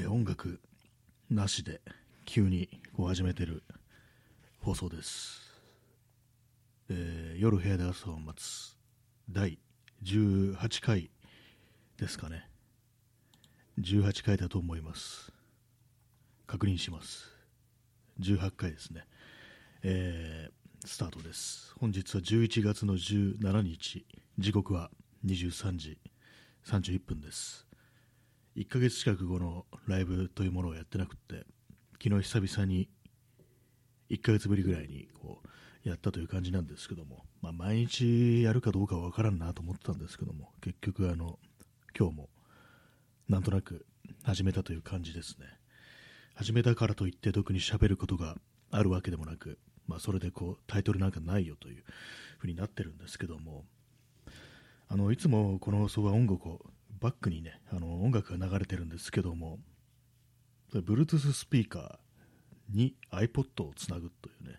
えー音楽なしで急にこう始めてる放送です、えー夜部屋で朝を待つ第18回ですかね。18回だと思います。確認します。18回ですね。えースタートです。本日は11月の17日。時刻は23時31分です。1ヶ月近く後のライブというものをやってなくて昨日久々に1ヶ月ぶりぐらいにこうやったという感じなんですけども、まあ、毎日やるかどうかは分からんなと思ってたんですけども結局あの今日もなんとなく始めたという感じですね。始めたからといって特に喋ることがあるわけでもなく、まあ、それでこうタイトルなんかないよというふうになってるんですけどもあのいつもこの放送は音楽をバックにねあの音楽が流れてるんですけども Bluetooth スピーカーに iPod をつなぐというね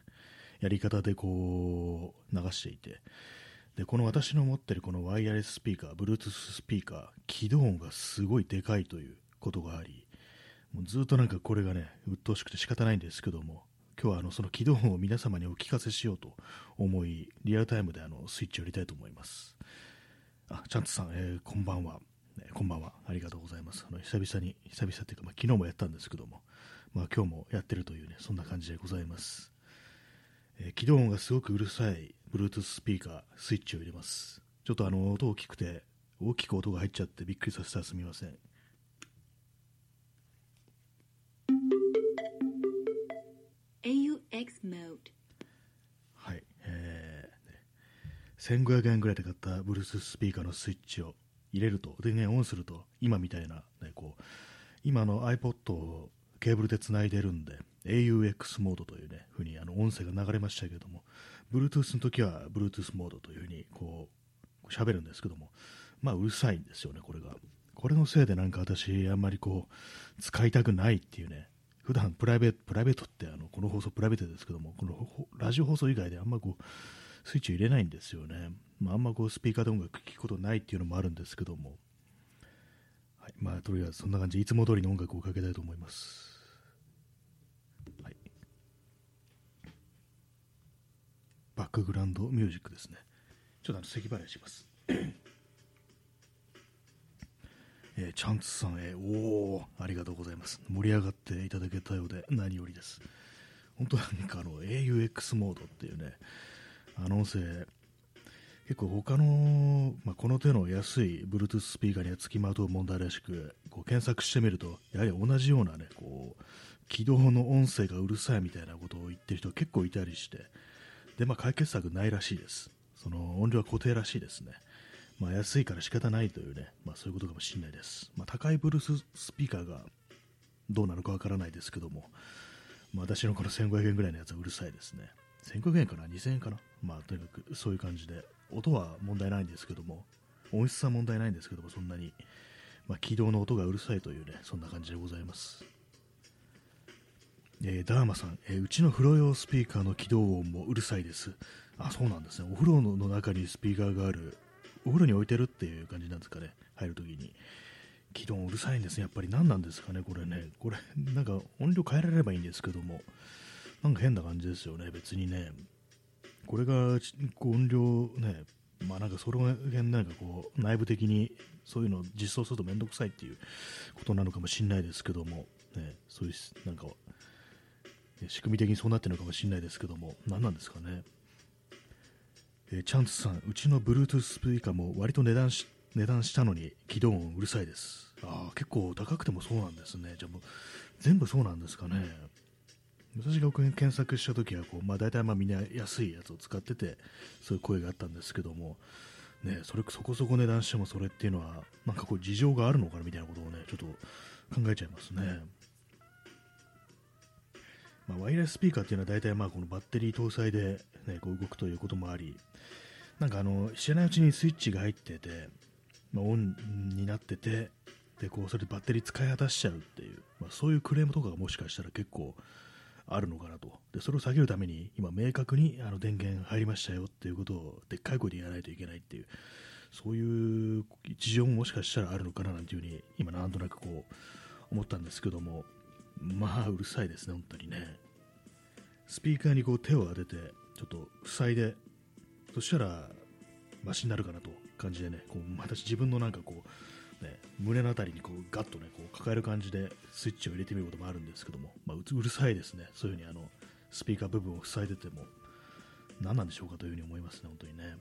やり方でこう流していてでこの私の持ってるこのワイヤレススピーカー Bluetooth スピーカー起動音がすごいでかいということがありもうずっとなんかこれがね鬱陶しくて仕方ないんですけども今日はあのその起動音を皆様にお聞かせしようと思いリアルタイムであのスイッチを入れたいと思います。あチャンツさん、えーこんばんは、ねこんばんは。ありがとうございます。あの久々に久々っていうか、まあ、昨日もやったんですけども、まあ、今日もやってるというねそんな感じでございます、えー起動音がすごくうるさい Bluetooth スピーカースイッチを入れます。ちょっとあの音大きくて大きく音が入っちゃってびっくりさせたらすみません。AUX mode. はい、えー、1500円ぐらいで買った Bluetooth スピーカーのスイッチを入れると。電源オンすると。今みたいな、ね、こう今の iPod をケーブルでつないでるんで AUX モードというね風にあの音声が流れましたけども Bluetooth の時は Bluetooth モードという風にこう喋るんですけどもまあうるさいんですよねこれが。これのせいでなんか私あんまりこう使いたくないっていうね普段プライベートプライベートってあのこの放送プライベートですけどもこのラジオ放送以外であんまこうスイッチを入れないんですよね、まあ、あんまこうスピーカーで音楽聴くことないっていうのもあるんですけども、はい、まあとりあえずそんな感じでいつも通りの音楽をかけたいと思います、バックグラウンドミュージックですね。ちょっとあの咳払いします。えーチャンツさん、えーおおありがとうございます。盛り上がっていただけたようで何よりです。本当なんかあの AUX モードっていうねあの音声結構他の、まあ、この手の安い Bluetooth スピーカーにはつきまとう問題らしくこう検索してみるとやはり同じようなねこう起動の音声がうるさいみたいなことを言ってる人結構いたりしてで、まあ、解決策ないらしいですその音量は固定らしいですねまあ、安いから仕方ないというね、まあ、そういうことかもしれないです。まあ、高いブルーススピーカーがどうなのかわからないですけども、まあ、私のこの1500円ぐらいのやつはうるさいですね。1500円かな ?2000 円かな？まあ、とにかくそういう感じで、音は問題ないんですけども、音質は問題ないんですけども、そんなに、まあ、起動の音がうるさいというね、そんな感じでございます。えーダーマさん、えーうちの風呂用スピーカーの起動音もうるさいです。あ、そうなんですね。お風呂の中にスピーカーがある、お風呂に置いてるっていう感じなんですかね、入るときに。起動うるさいんですね。やっぱり何なんですかね、これね。これ、なんか音量変えられればいいんですけども、なんか変な感じですよね、別にね。これが音量ね、まあなんかその辺なんかこう内部的にそういうのを実装するとめんどくさいっていうことなのかもしれないですけども、ね、そういうなんか仕組み的にそうなってるのかもしれないですけども、何なんですかね。えチャンツさん、うちの Bluetooth スピーカーも割と値段し値段したのに起動音うるさいです。ああ、結構高くてもそうなんですね。じゃもう全部そうなんですかね。私が検索したときはこう、まあ、大体まあみんな安いやつを使ってて、そういう声があったんですけども、ね、それそこそこ値段してもそれっていうのは、なんかこう事情があるのかなみたいなことをね、ちょっと考えちゃいますね。まあ、ワイヤレススピーカーっていうのは大体まあこのバッテリー搭載で、ね、こう動くということもあり、なんかあの知らないうちにスイッチが入ってて、まあ、オンになってて、でこうそれでバッテリー使い果たしちゃうっていう、まあ、そういうクレームとかがもしかしたら結構あるのかなと、でそれを避けるために今、明確にあの電源入りましたよっていうことをでっかい声で言わないといけないっていう、そういう事情ももしかしたらあるのかななんていうふうに、今、なんとなくこう思ったんですけども、まあうるさいですね、本当にね。スピーカーにこう手を当てて、ちょっと塞いで、そしたら、マシになるかなと感じでね、こう私自分のなんかこう、ね、胸のあたりにこうガッとね、こう抱える感じでスイッチを入れてみることもあるんですけども、まあ、うるさいですね、そういうふうにあのスピーカー部分を塞いでても、何なんでしょうかというふうに思いますね、本当にね。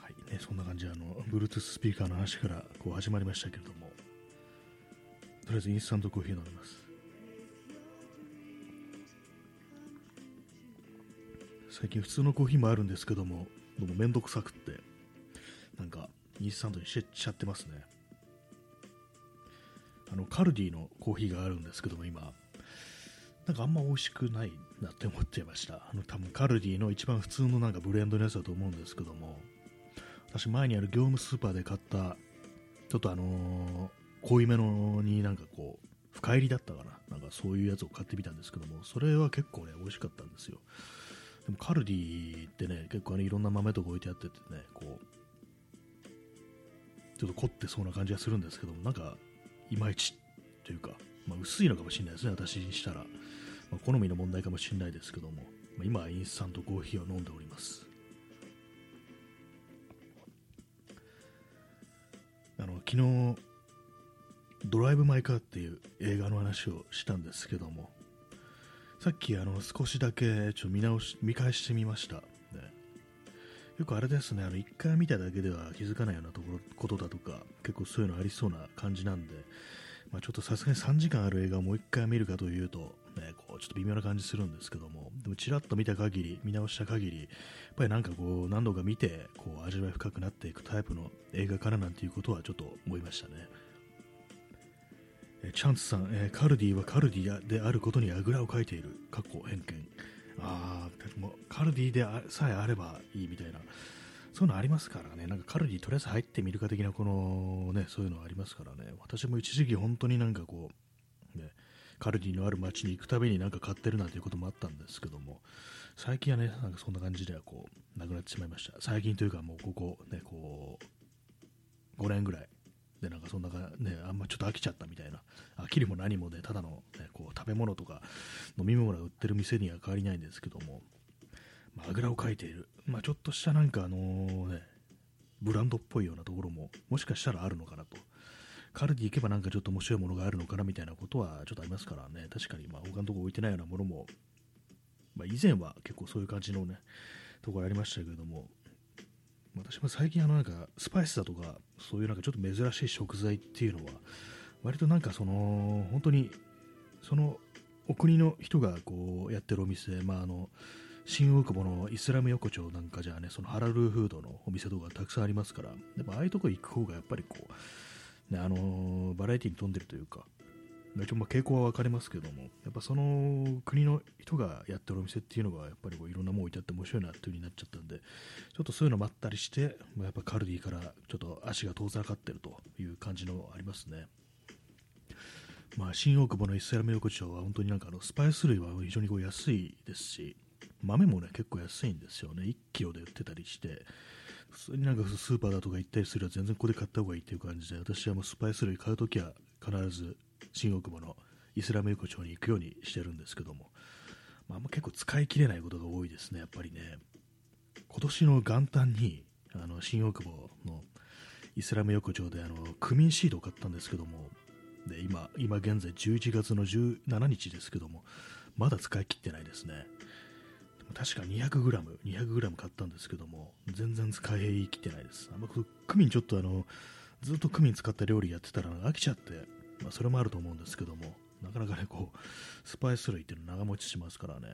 はいね、そんな感じであの、Bluetooth スピーカーの話からこう始まりましたけれども、とりあえずインスタントコーヒー飲みます。最近普通のコーヒーもあるんですけども、どうもめんどくさくって、インスタントにしちゃってますね。あの、カルディのコーヒーがあるんですけども、今、なんかあんま美味しくないなって思ってました。あの、多分カルディの一番普通のなんかブレンドのやつだと思うんですけども、私前にある業務スーパーで買った、ちょっとあのー、濃いめのになんかこう、深入りだったかな。なんかそういうやつを買ってみたんですけども、それは結構ね、美味しかったんですよ。でもカルディってね、結構ね、いろんな豆とか置いてあっててね、こう、ちょっと凝ってそうな感じがするんですけども、なんか、いまいちというか、まあ、薄いのかもしれないですね、私にしたら。まあ、好みの問題かもしれないですけども、まあ、今はインスタントコーヒーを飲んでおります。あの昨日、ドライブ・マイ・カーっていう映画の話をしたんですけども、さっきあの少しだけちょ見直し見返してみました、ね。よくあれですね、あの1回見ただけでは気づかないようなところことだとか、結構そういうのありそうな感じなんで、まあ、ちょっとさすがに3時間ある映画をもう1回見るかというと、ね、こうちょっと微妙な感じするんですけども、でもちらっと見た限り、見直した限り、やっぱりなんかこう何度か見てこう味わい深くなっていくタイプの映画からなんていうことはちょっと思いましたね。チャンツさん、えー、カルディはカルディであることにあぐらをかいている、過去偏見。ああ、もカルディでさえあればいいみたいな、そういうのありますからね、なんかカルディとりあえず入ってみるか的な、このね、そういうのありますからね、私も一時期本当になんかこう、ね、カルディのある街に行くたびになんか買ってるなんていうこともあったんですけども、最近はね、なんかそんな感じではこう、なくなってしまいました。最近というかもうここ、ね、こう、5年ぐらいでなんかそんなか、ね、あんまちょっと飽きちゃったみたいな、飽きるも何もで、ただの、ね、こう食べ物とか飲み物が売ってる店には変わりないんですけども、まあ、あぐらをかいている、まあ、ちょっとしたなんかあのね、ブランドっぽいようなところも、もしかしたらあるのかなと。カルディ行けばなんかちょっと面白いものがあるのかなみたいなことはちょっとありますからね、確かにまあ他のとこ置いてないようなものも、まあ、以前は結構そういう感じのね、ところありましたけれども、私も最近あのなんかスパイスだとかそういうなんかちょっと珍しい食材っていうのは割となんかその本当にそのお国の人がこうやってるお店、まあ、あの新大久保のイスラム横丁なんかじゃねそのハラルフードのお店とかたくさんありますからやっぱああいうとこ行く方がやっぱりこう、ね、あのバラエティに富んでるというか一応まあ傾向は分かりますけども、やっぱその国の人がやってるお店っていうのが、やっぱりこういろんなもん置いてあって面白いなっていう風になっちゃったんで、ちょっとそういうのもあったりして、まあ、やっぱカルディからちょっと足が遠ざかってるという感じのありますね。まあ、新大久保のイスラム横丁は本当になんかあのスパイス類は非常にこう安いですし、豆もね結構安いんですよね。1キロで売ってたりして、普通になんかスーパーだとか行ったりするは全然ここで買った方がいいっていう感じで、私はもうスパイス類買うときは必ず新大久保のイスラム横丁に行くようにしてるんですけども、まあ、まあ結構使い切れないことが多いですね、やっぱりね。今年の元旦にあの新大久保のイスラム横丁であのクミンシートを買ったんですけども、で今今現在11月の17日ですけども、まだ使い切ってないですね。確か 200g、200g 買ったんですけども、全然使い切ってないです。あんまクミンちょっとあの、ずっとクミン使った料理やってたら飽きちゃって、まあ、それもあると思うんですけども、なかなかね、こう、スパイス類っていうの長持ちしますからね、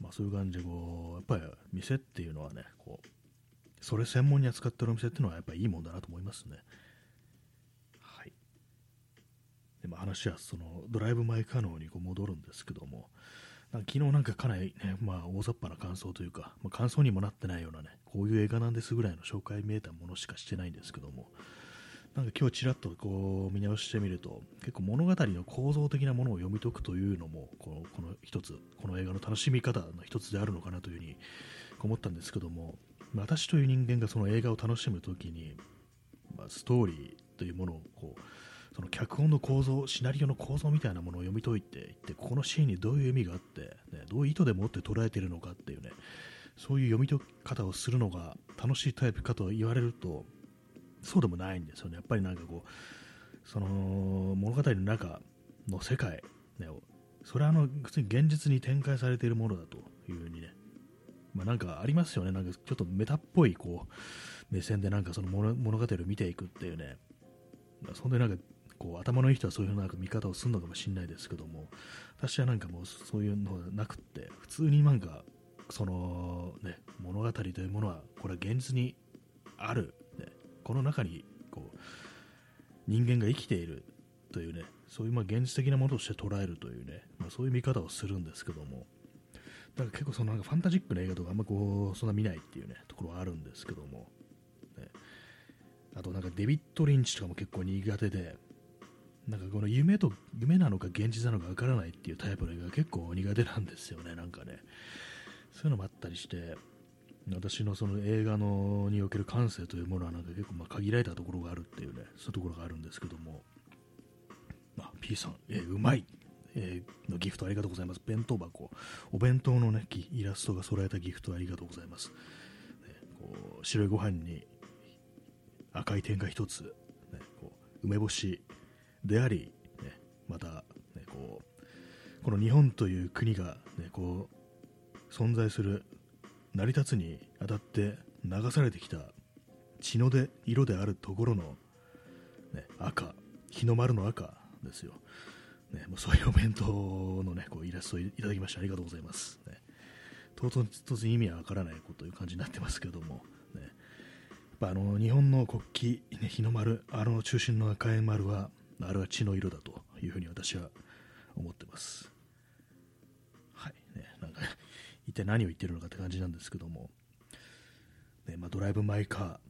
まあそういう感じで、こう、やっぱり店っていうのはね、こう、それ専門に扱ってるお店っていうのはやっぱりいいもんだなと思いますね。はい。で、まあ話はそのドライブ・マイ・カノーにこう戻るんですけども、なんか昨日なんかかなりね、まあ大雑把な感想というか、まあ、感想にもなってないようなね、こういう映画なんですぐらいの紹介見えたものしかしてないんですけども、なんか今日ちらっとこう見直してみると結構物語の構造的なものを読み解くというのもこのこの一つこの映画の楽しみ方の一つであるのかなというふうに思ったんですけども私という人間がその映画を楽しむときに、まあ、ストーリーというものをこうその脚本の構造、シナリオの構造みたいなものを読み解いていって、このシーンにどういう意味があって、ね、どういう意図でもって捉えているのかっていうね、そういう読み解き方をするのが楽しいタイプかと言われると、そうでもないんですよね。やっぱりなんかこう、その物語の中の世界、ね、それはあの普通に現実に展開されているものだというふうにね、まあ、なんかありますよね、なんかちょっとメタっぽいこう目線でなんかその物語を見ていくっていうね、そんでなんかこう頭のいい人はそういうなんか見方をするのかもしれないですけども私はなんかもうそういうのなくって普通になんかそのね物語というものはこれは現実にある、この中にこう人間が生きているというねそういうまあ現実的なものとして捉えるというね、まあ、そういう見方をするんですけども。だから結構そのなんかファンタジックな映画とかあんまこうそんな見ないっていうねところはあるんですけども、ね、あとなんかデビッド・リンチとかも結構苦手でなんかこの夢と夢なのか現実なのかわからないっていうタイプの映画が結構苦手なんですよね、なんかね。そういうのもあったりして、私のその映画のにおける感性というものはなんか結構まあ限られたところがあるっていうね、そういうところがあるんですけども、まあ、P さん、えー、うまい、えー、のギフトありがとうございます。弁当箱、お弁当のね、イラストが揃えたギフトありがとうございます。ね、こう白いご飯に赤い点が一つ、ね、こう梅干し、であり、ね、また、ね、こうこの日本という国が、ね、こう存在する成り立つにあたって流されてきた血ので色であるところの、ね、赤日の丸の赤ですよ、ね、もうそういうお弁当の、ね、こうイラストをいただきましてありがとうございます、ね、唐突に意味はわからないこという感じになってますけども、ね、やっぱあの日本の国旗、ね、日の丸あの中心の赤い丸はあれは血の色だというふうに私は思ってます。一体何を言ってるのかって感じなんですけども、ね、まあ、ドライブ・マイ・カ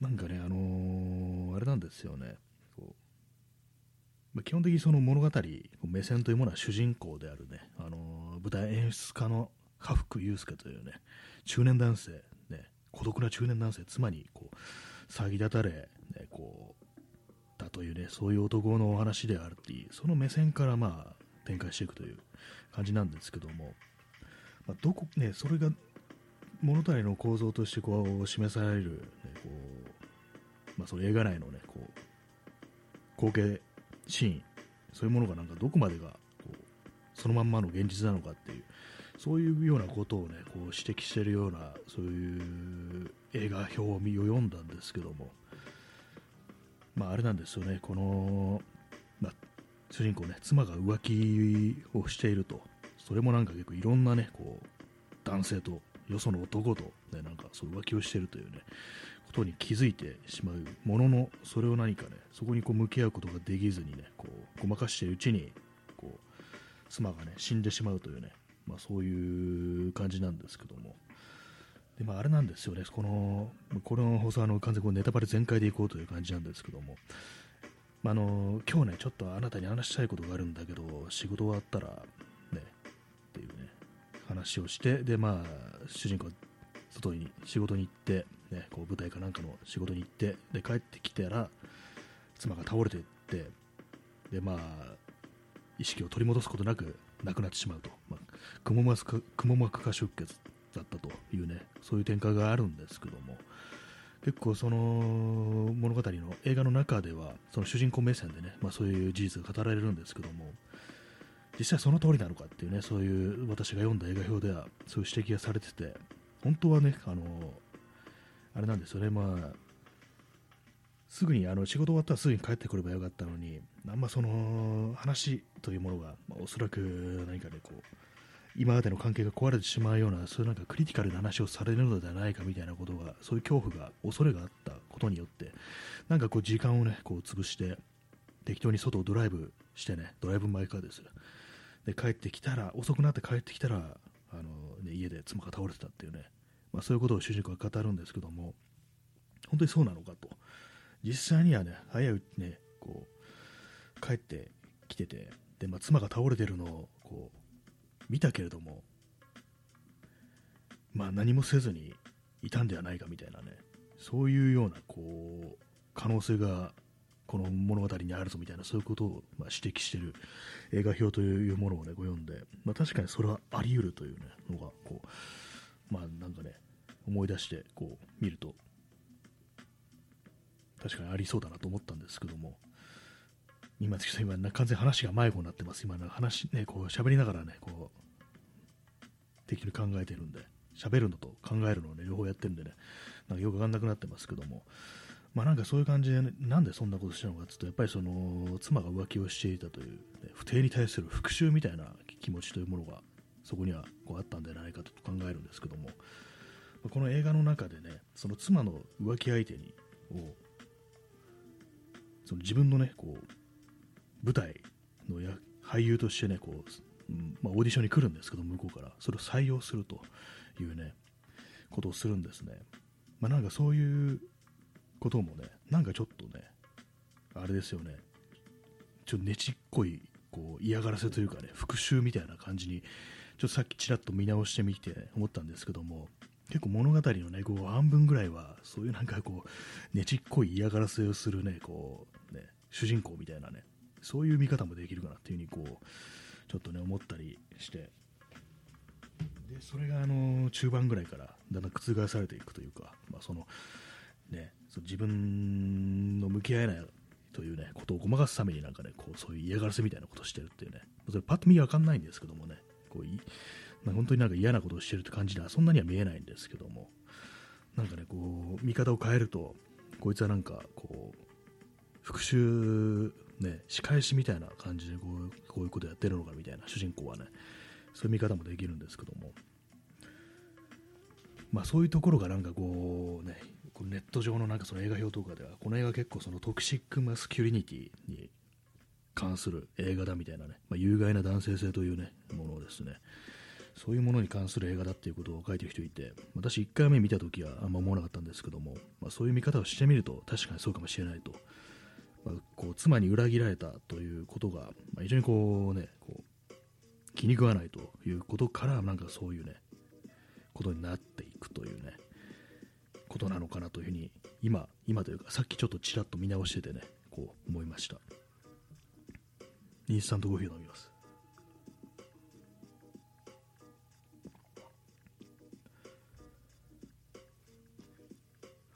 ー、なんかね、あのー、あれなんですよね、こうまあ、基本的にその物語、目線というものは主人公であるね、あのー、舞台演出家の家福祐介というね、中年男性、ね、孤独な中年男性、妻にこう、騒ぎ立たれ、ね、こう、ったというね、そういう男のお話であるっていう、その目線からまあ展開していくという感じなんですけども、まあ、どこね、それが物語の構造としてこう示される、ね、こうまあ、その映画内のね、こう光景、シーン、そういうものがなんかどこまでがこうそのまんまの現実なのかっていう、そういうようなことをね、こう指摘しているような、そういう映画表を読んだんですけども、まあ、あれなんですよね、この、まあ、主人公ね、妻が浮気をしていると、それもなんか結構いろんなね、こう、男性と、よその男と、ね、なんかそう浮気をしてるというね、ことに気づいてしまうものの、それを何かね、そこにこう向き合うことができずにね、こう、ごまかしているうちに、こう、妻がね、死んでしまうというね、まあそういう感じなんですけども、でまあ、あれなんですよね、このこの放送はあの完全にネタバレ全開でいこうという感じなんですけども、まあ、あの今日ね、ちょっとあなたに話したいことがあるんだけど、仕事終わったら、話をして、で、まあ、主人公は外に仕事に行って、ね、こう舞台かなんかの仕事に行って、で、帰ってきたら、妻が倒れていって、で、まあ、意識を取り戻すことなく亡くなってしまうと、まあ、くも膜下出血だったというね、そういう展開があるんですけども、結構その物語の映画の中では、その主人公目線でね、まあ、そういう事実が語られるんですけども、実際その通りなのかっていうね、そういう私が読んだ映画表では、そういう指摘がされてて、本当はね、あの、あれなんですよね、まあ、すぐにあの仕事終わったらすぐに帰ってくればよかったのに、あんまその話というものが、まあ、おそらく何か、ね、こう、今までの関係が壊れてしまうような、そういうなんかクリティカルな話をされるのではないかみたいなことが、そういう恐怖が、恐れがあったことによって、なんかこう時間をね、こう潰して、適当に外をドライブしてね、ドライブ前からです。で、帰ってきたら、遅くなって帰ってきたら、あのね、家で妻が倒れてたっていうね、まあ、そういうことを主人公は語るんですけども、本当にそうなのかと。実際にはね、早いうちね、こう、帰ってきてて、で、まあ、妻が倒れてるのを、こう、見たけれども、まあ何もせずにいたんではないかみたいなね、そういうような、こう、可能性がこの物語にあるぞみたいなそういうことを、まあ、指摘している映画表というものを、ね、ご読んで、まあ、確かにそれはあり得るという、ね、のがこう、まあ、なんかね思い出してこう見ると確かにありそうだなと思ったんですけども今、今完全に話が迷子になってます。今、話、ね、こう喋りながらね、こう、適当に考えてるんで、喋るのと考えるのをね、両方やってるんでね、なんかよくわかんなくなってますけども、まあなんかそういう感じで、ね、なんでそんなことしたのかっていうと、やっぱりその、妻が浮気をしていたという、ね、不定に対する復讐みたいな気持ちというものが、そこにはこうあったんじゃないかと考えるんですけども、この映画の中でね、その妻の浮気相手に、を、その自分のね、こう、舞台のや俳優としてね、こう、まあ、オーディションに来るんですけど、向こうから、それを採用するというね、ことをするんですね。まあ、なんかそういうこともね、なんかちょっとね、あれですよね、ちょっとねちっこいこう嫌がらせというかね、復讐みたいな感じに、ちょっとさっきちらっと見直してみて思ったんですけども、結構物語のね、こう半分ぐらいは、そういうなんかこう、ねちっこい嫌がらせをするね、こう、ね、主人公みたいなね、そういう見方もできるかなっていうふうにこうちょっとね思ったりして。でそれがあの中盤ぐらいからだんだん覆されていくというか、まあ、そのねその自分の向き合えないというねことをごまかすためになんかねこうそういう嫌がらせみたいなことをしてるっていうね。それパッと見わかんないんですけどもね。こうい、まあ、本当になんか嫌なことをしてるって感じではそんなには見えないんですけども。なんかねこう見方を変えるとこいつはなんかこう復讐ね、仕返しみたいな感じでこうこういうことやってるのかみたいな主人公はね。そういう見方もできるんですけども。まあそういうところがなんかこうねこネット上のなんかその映画表とかではこの映画結構そのトクシックマスキュリニティに関する映画だみたいなね、まあ、有害な男性性というねものをですねそういうものに関する映画だっていうことを書いてる人いて私1回目見た時はあんま思わなかったんですけども、まあ、そういう見方をしてみると確かにそうかもしれないと。まあ、こう妻に裏切られたということが、まあ、非常にこうねこう気に食わないということからなんかそういうねことになっていくというね。ことなのかなというふうに今今というかさっきちょっとちらっと見直しててねこう思いました。インスタントコーヒー飲みます。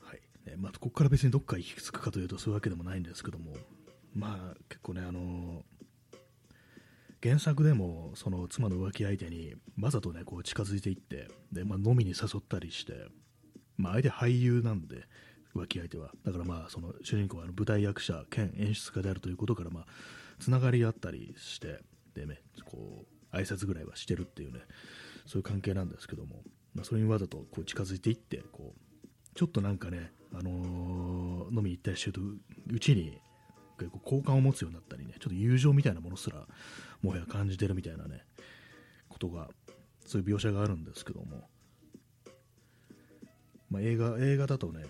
はい。ねまあ、ここから別にどっか行き着くかというとそういうわけでもないんですけども、まあ、結構ね、あの原作でもその妻の浮気相手にわざとねこう近づいていってで、まあ、飲みに誘ったりして、まあ、相手俳優なんで浮気相手は。だからまあその主人公は舞台役者兼演出家であるということからまあつながりあったりしてでねこう挨拶ぐらいはしてるっていうねそういう関係なんですけども、まあ、それにわざとこう近づいていってこうちょっとなんかね、あのー、飲み行ったりしてると、うちに結構好感を持つようになったりね、ちょっと友情みたいなものすら、もはや感じてるみたいなね、ことが、そういう描写があるんですけども、まあ、映画映画だとね、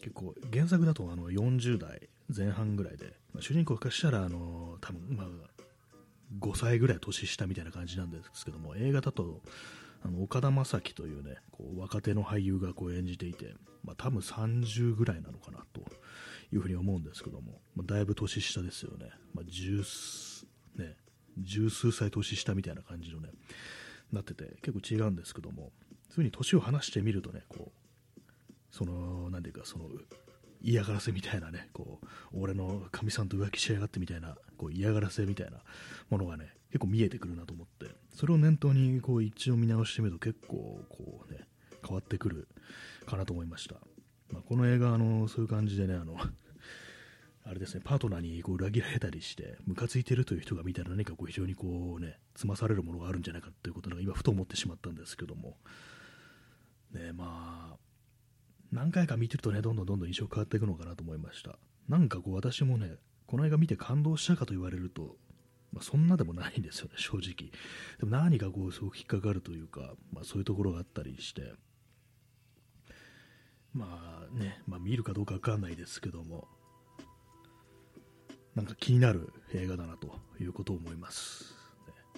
結構原作だとあの40代前半ぐらいで、まあ、主人公からしたらあの多分まあ5歳ぐらい年下みたいな感じなんですけども映画だとあの岡田将生というねこう若手の俳優がこう演じていて、まあ、多分30ぐらいなのかなというふうに思うんですけども、まあ、だいぶ年下ですよね,、まあ、十ね十数歳年下みたいな感じのねなってて結構違うんですけどもそういうふうに年を離してみるとねこうその何ていうかその嫌がらせみたいなねこう俺のかみさんと浮気しやがってみたいなこう嫌がらせみたいなものがね結構見えてくるなと思ってそれを念頭にこう一応見直してみると結構こうね変わってくるかなと思いました、まあ、この映画あのそういう感じでねあのあれですねパートナーにこう裏切られたりしてムカついてるという人が見たら何かこう非常にこうねつまされるものがあるんじゃないかということが今ふと思ってしまったんですけども。ねまあ何回か見てるとねどんどんどんどん印象変わっていくのかなと思いましたなんかこう私もねこの映画見て感動したかと言われるとまあ、そんなでもないんですよね、正直。でも何かこう、すごく引っかかるというか、まあ、そういうところがあったりして、まあね、まあ、見るかどうかわかんないですけども、なんか気になる映画だなということを思います。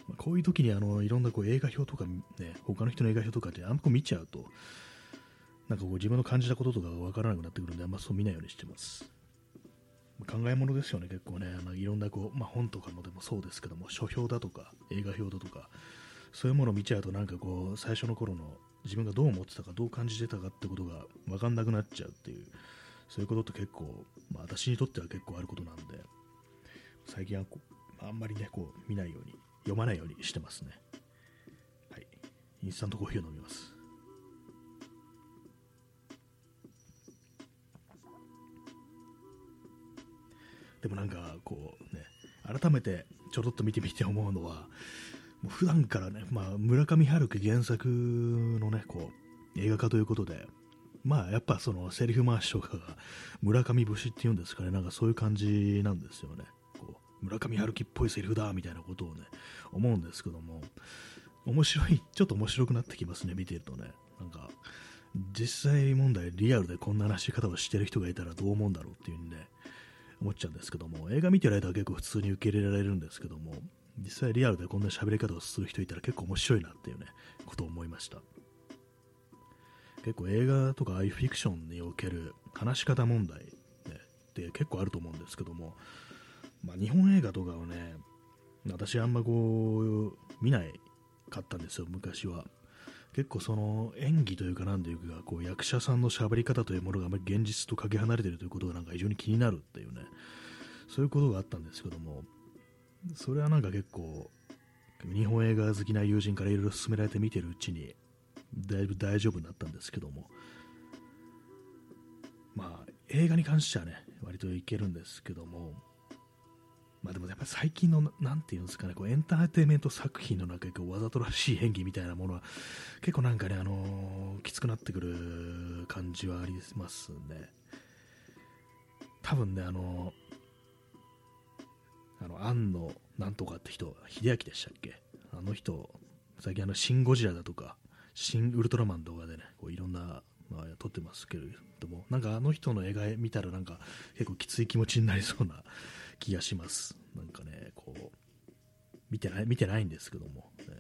まあ、こういう時にあのいろんなこう映画表とか、ね、他の人の映画表とかってあんまこう見ちゃうと、なんかこう自分の感じたこととかがわからなくなってくるんで、あんまそう見ないようにしてます。考え物ですよね、結構ね、あのいろんなこう、まあ、本とかもでもそうですけども、書評だとか、映画評だとか、そういうものを見ちゃうと、なんかこう、最初の頃の自分がどう思ってたか、どう感じてたかってことが分かんなくなっちゃうっていう、そういうことって結構、まあ、私にとっては結構あることなんで、最近はこうあんまりね、こう見ないように、読まないようにしてますね。はい。インスタントコーヒーを飲みます。でもなんかこうね、改めてちょろっと見てみて思うのは、もう普段からね、まあ、村上春樹原作のね、こう、映画化ということで、まあやっぱそのセリフ回しとかが村上節っていうんですかね、なんかそういう感じなんですよね。こう村上春樹っぽいセリフだみたいなことをね、思うんですけども、面白い、ちょっと面白くなってきますね、見てるとね。なんか、実際問題、リアルでこんな話し方をしてる人がいたらどう思うんだろうっていうね、思っちゃうんですけども、映画見てる間は結構普通に受け入れられるんですけども、実際リアルでこんな喋り方をする人いたら結構面白いなっていうね、ことを思いました。結構映画とかああいうフィクションにおける話し方問題、ね、って結構あると思うんですけども、まあ、日本映画とかはね、私あんまこう、見ないかったんですよ、昔は。結構その演技というかなんていうかこう役者さんの喋り方というものがあまり現実とかけ離れているということがなんか非常に気になるっていうねそういうことがあったんですけどもそれはなんか結構日本映画好きな友人からいろいろ勧められて見てるうちにだいぶ大丈夫になったんですけどもまあ映画に関してはね割といけるんですけどもまあでもやっぱ最近の、なんていうんですかね、こうエンターテインメント作品の中でわざとらしい演技みたいなものは、結構なんかね、あのー、きつくなってくる感じはありますね。多分ね、あのー、あの、庵野なんとかって人、秀明でしたっけ？あの人、最近あの、シン・ゴジラだとか、シン・ウルトラマン動画でね、こういろんな、まあ、撮ってますけれども、なんかあの人の映画見たらなんか結構きつい気持ちになりそうな気がします。なんかね、こう、見てない、見てないんですけども、ね、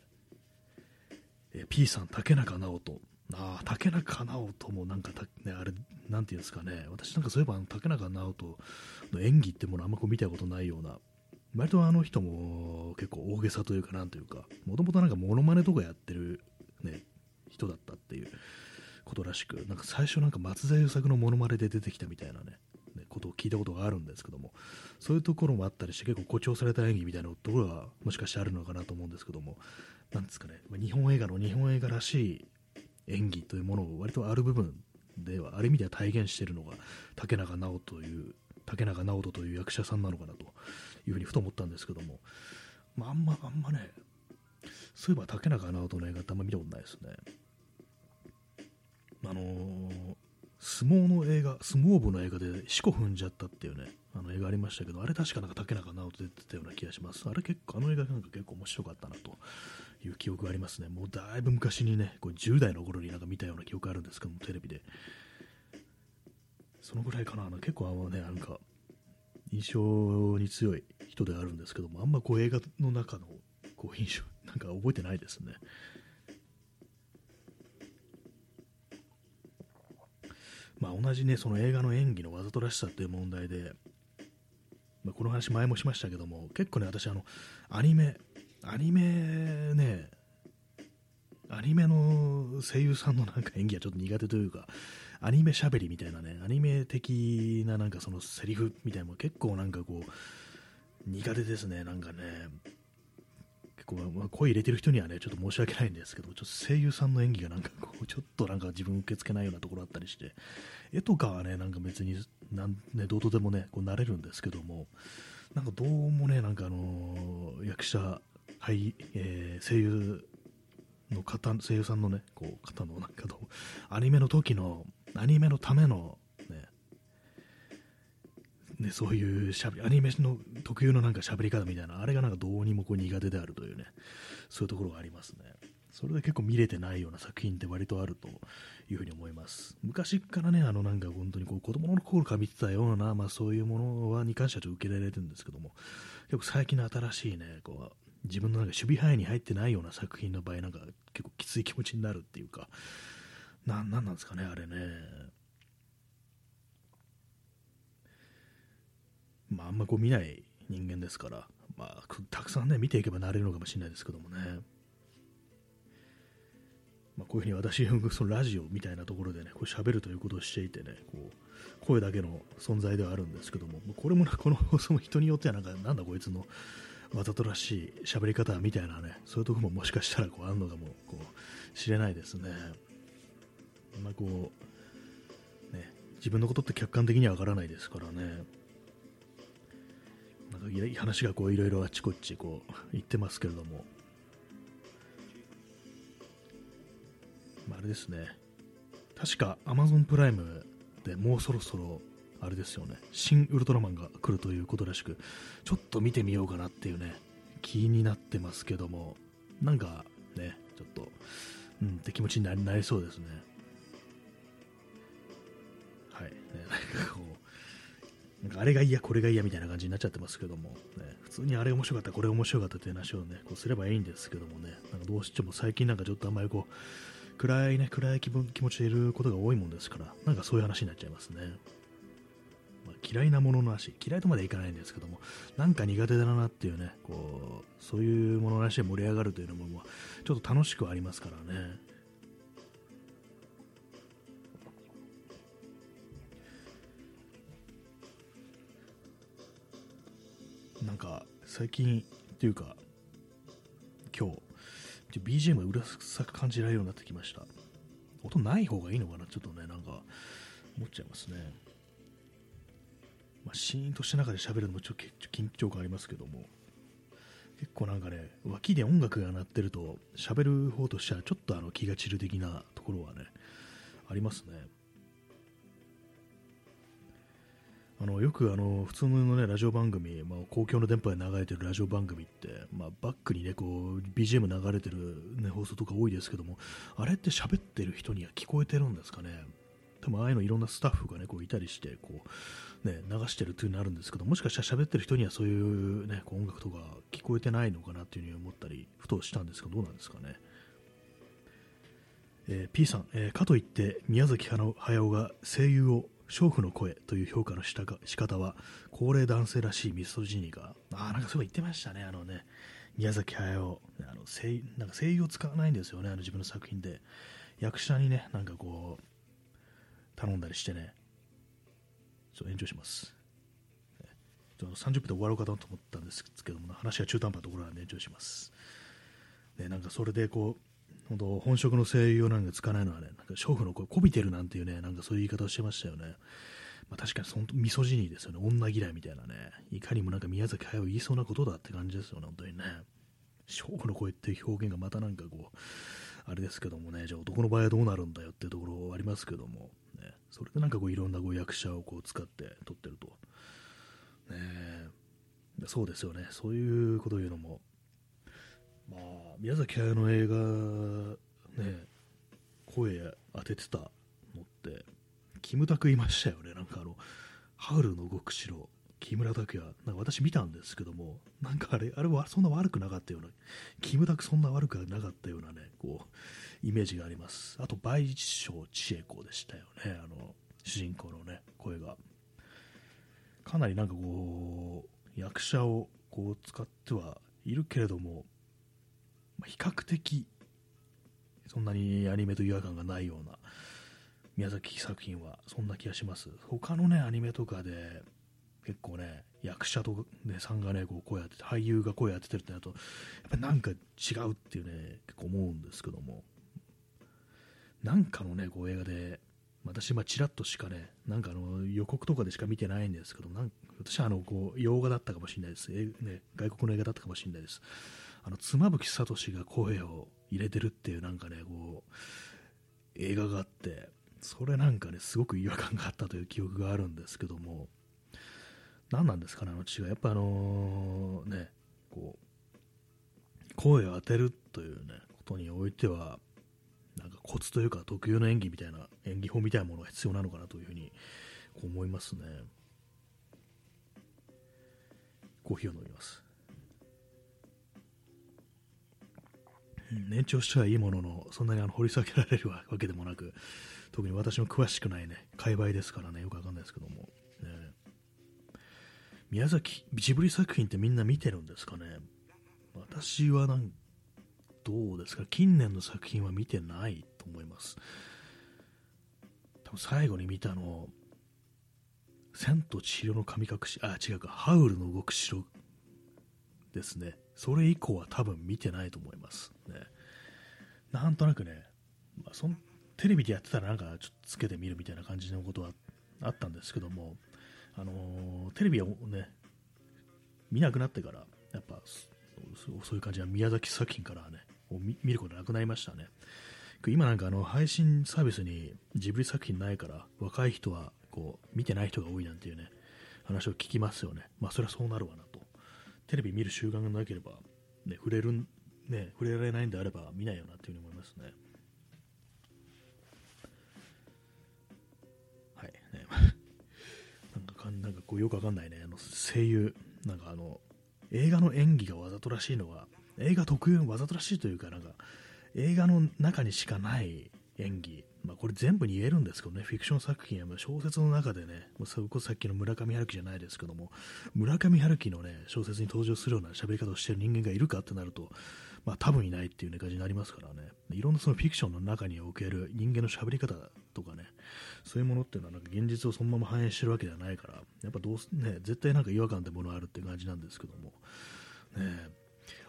え P さん、竹中直人。ああ、竹中直人もなんかね、あれ、なんていうんですかね、私なんかそういえば竹中直人の演技ってものあんまこう見たことないような、割とあの人も結構大げさというか、なんというか、もともとなんかモノマネとかやってる、ね、人だったっていうことらしく、なんか最初なんか松田優作のモノマネで出てきたみたいな、ね。ことを聞いたことがあるんですけども、そういうところもあったりして結構誇張された演技みたいなところがもしかしてあるのかなと思うんですけどもなんですかね日本映画の日本映画らしい演技というものを割とある部分ではある意味では体現しているのが竹中直人という竹中直人という役者さんなのかなというふうにふと思ったんですけども、まあ、んまあんまねそういえば竹中直人の映画ってあんま見たことないですね。あのー、相撲の映画相撲部の映画で四股踏んじゃったっていうねあの映画ありましたけど、あれ確かなんか竹中直人出てたような気がします。あれ結構、あの映画なんか結構面白かったなという記憶がありますね。もうだいぶ昔にね、こう10代の頃になんか見たような記憶あるんですけども、テレビで。そのぐらいかな、あの結構あのね、なんか、印象に強い人であるんですけども、あんまこう映画の中のこう印象、なんか覚えてないですね。まあ、同じね、その映画の演技のわざとらしさっていう問題で、まあ、この話前もしましたけども、結構ね、私、あの、アニメ、アニメね、アニメの声優さんのなんか演技はちょっと苦手というか、アニメ喋りみたいなね、アニメ的ななんかそのセリフみたいなのも結構なんかこう、苦手ですね、なんかね、結構、まあ、声入れてる人にはね、ちょっと申し訳ないんですけど、ちょっと声優さんの演技がなんかこう、ちょっとなんか自分受け付けないようなところあったりして、絵とかはね、なんか別になんね、どうとでもね、こうなれるんですけども、なんかどうもね、なんかあのー、役者、はい、えー、声優の方、声優さんのね、こう、方のなんかと、アニメの時の、アニメのための、ね、そういうしゃべアニメの特有のなんか喋り方みたいな、あれがなんかどうにもこう苦手であるというね、そういうところがありますね。それで結構見れてないような作品って割とあるというふうに思います。昔からね、あのなんか本当にこう子供の頃から見てたような、まあそういうものはに関してはちょっと受け入れられてるんですけども、結構最近の新しいね、こう自分のなんか守備範囲に入ってないような作品の場合なんか結構きつい気持ちになるっていうか、な、なんなんですかね、あれね。まあ、あんまこう見ない人間ですから、まあ、たくさんね、見ていけばなれるのかもしれないですけどもね。まあ、こういうふうに私、そのラジオみたいなところでね、こう喋るということをしていてね、こう声だけの存在ではあるんですけども、これも この放送も人によってはなんか、なんだこいつのわざとらしい喋り方みたいなね、そういうところももしかしたらこうあるのかもこう知れないですね。まあ、こう、ね、自分のことって客観的にはわからないですからね。なんか話がこういろいろあっちこっちこう言ってますけれども、まあ、あれですね、確か Amazon プライムでもうそろそろあれですよね、新ウルトラマンが来るということらしく、ちょっと見てみようかなっていうね、気になってますけども、なんかね、ちょっと、うんって気持ちになりそうですね。はい。ね、なんかこう、なんかあれが嫌、これが嫌みたいな感じになっちゃってますけども、ね、普通にあれ面白かった、これ面白かったっていう話をね、こうすればいいんですけどもね、なんかどうしても最近なんかちょっとあんまりこう、暗いね、暗い気分気持ちでいることが多いもんですから、なんかそういう話になっちゃいますね。まあ、嫌いなものの話、嫌いとまではいかないんですけども、なんか苦手だなっていうね、こう、そういうものの話で盛り上がるというのも、ちょっと楽しくはありますからね。なんか、最近っていうか、今日、BGM がうるさく感じられるようになってきました。音ない方がいいのかな？ちょっとね、なんか、思っちゃいますね。まあ、シーンとした中で喋るのもちょっと緊張感ありますけども、結構なんかね、脇で音楽が鳴ってると、喋る方としてはちょっとあの気が散る的なところはね、ありますね。あのよくあの普通の、ね、ラジオ番組、まあ、公共の電波で流れてるラジオ番組って、まあ、バックに、ね、こう BGM 流れてる、ね、放送とか多いですけどもあれって喋ってる人には聞こえてるんですかね？多分ああいうのいろんなスタッフが、ね、こういたりしてこう、ね、流してるっていうのあるんですけどもしかしたら喋ってる人にはそういう、ね、こう音楽とか聞こえてないのかなっていうふうに思ったりふとしたんですけどどうなんですかね？えー、P さん、えー、かといって宮崎駿が声優を娼婦の声という評価のしたか仕方は高齢男性らしいミソジーニーがあなんかそう言ってましたね。あのね宮崎駿。あの声なんか声優を使わないんですよね。あの自分の作品で。役者にねなんかこう頼んだりしてね。ちょっと延長します。30分で終わろうかなと思ったんですけども話が中途半端なところなんで延長します。ねなんかそれでこう本当本職の声優なんか使わないのはね、なんか娼婦の声、こびてるなんていうね、なんかそういう言い方をしてましたよね。まあ、確かにそのミソジニーですよね、女嫌いみたいなね、いかにもなんか宮崎駿言いそうなことだって感じですよね、本当にね。娼婦の声っていう表現がまたなんかこう、あれですけどもね、じゃあ男の場合はどうなるんだよっていうところはありますけども、ね、それでなんかこういろんなこう役者をこう使って撮ってると。ね。そうですよね、そういうことを言うのも、まあ、宮崎駿の映画、ね、声当ててたのって、キムタクいましたよね、なんかあの、ハウルの動く城、木村拓哉、なんか私見たんですけども、なんかあれ、あれはそんな悪くなかったような、キムタクそんな悪くなかったようなね、こう、イメージがあります。あと、倍賞千恵子でしたよね、あの、主人公のね、声が。かなりなんかこう、役者をこう使ってはいるけれども、比較的そんなにアニメと違和感がないような宮崎作品はそんな気がします。他のねアニメとかで結構ね役者と、ね、さんがねこう声当てて俳優が声当ててるってなるとやっぱなんか違うっていうね結構思うんですけども。なんかのねこう映画で私、まあ、ちらっとしかね、なんかあの予告とかでしか見てないんですけど、なん私はあのこう洋画だったかもしれないです、ね、外国の映画だったかもしれないです。あの妻夫木聡が声を入れてるっていうなんかねこう映画があってそれなんかねすごく違和感があったという記憶があるんですけども何なんですかねあの違いやっぱあのねこう声を当てるというねことにおいてはなんかコツというか特有の演技みたいな演技法みたいなものが必要なのかなというふうに思いますね。コーヒーを飲みます。年長してはいいものの、そんなにあの掘り下げられるわけでもなく、特に私も詳しくないね、界隈ですからね、よくわかんないですけども。ね宮崎、ジブリ作品ってみんな見てるんですかね？私はなんどうですか？近年の作品は見てないと思います。多分最後に見たの、千と千尋の神隠し、あ、違うか、ハウルの動く城ですね。それ以降は多分見てないと思います。ね、なんとなくね、まあ、そんテレビでやってたらなんかちょっとつけてみるみたいな感じのことはあったんですけども、あのー、テレビをね、見なくなってから、やっぱそういう感じは宮崎作品からね、見ることなくなりましたね。今なんかあの配信サービスにジブリ作品ないから若い人はこう見てない人が多いなんていうね話を聞きますよね。まあそれはそうなるわなと。テレビ見る習慣がなければ、ね、触れる、ね、触れられないんであれば見ないよなっていうふうに思いますね。はい。ね、なんかかんなんかこうよくわかんないね、あの声優、なんかあの、映画の演技がわざとらしいのは、映画特有のわざとらしいというか、なんか、映画の中にしかない演技。まあ、これ全部に言えるんですけどね、フィクション作品や小説の中でね、もうそこさっきの村上春樹じゃないですけども、村上春樹のね、小説に登場するような喋り方をしている人間がいるかってなると、まあ多分いないっていう、ね、感じになりますからね、いろんなそのフィクションの中における人間の喋り方とかね、そういうものっていうのはなんか現実をそのまま反映してるわけではないから、やっぱどうすね、絶対なんか違和感ってものがあるって感じなんですけども、ね、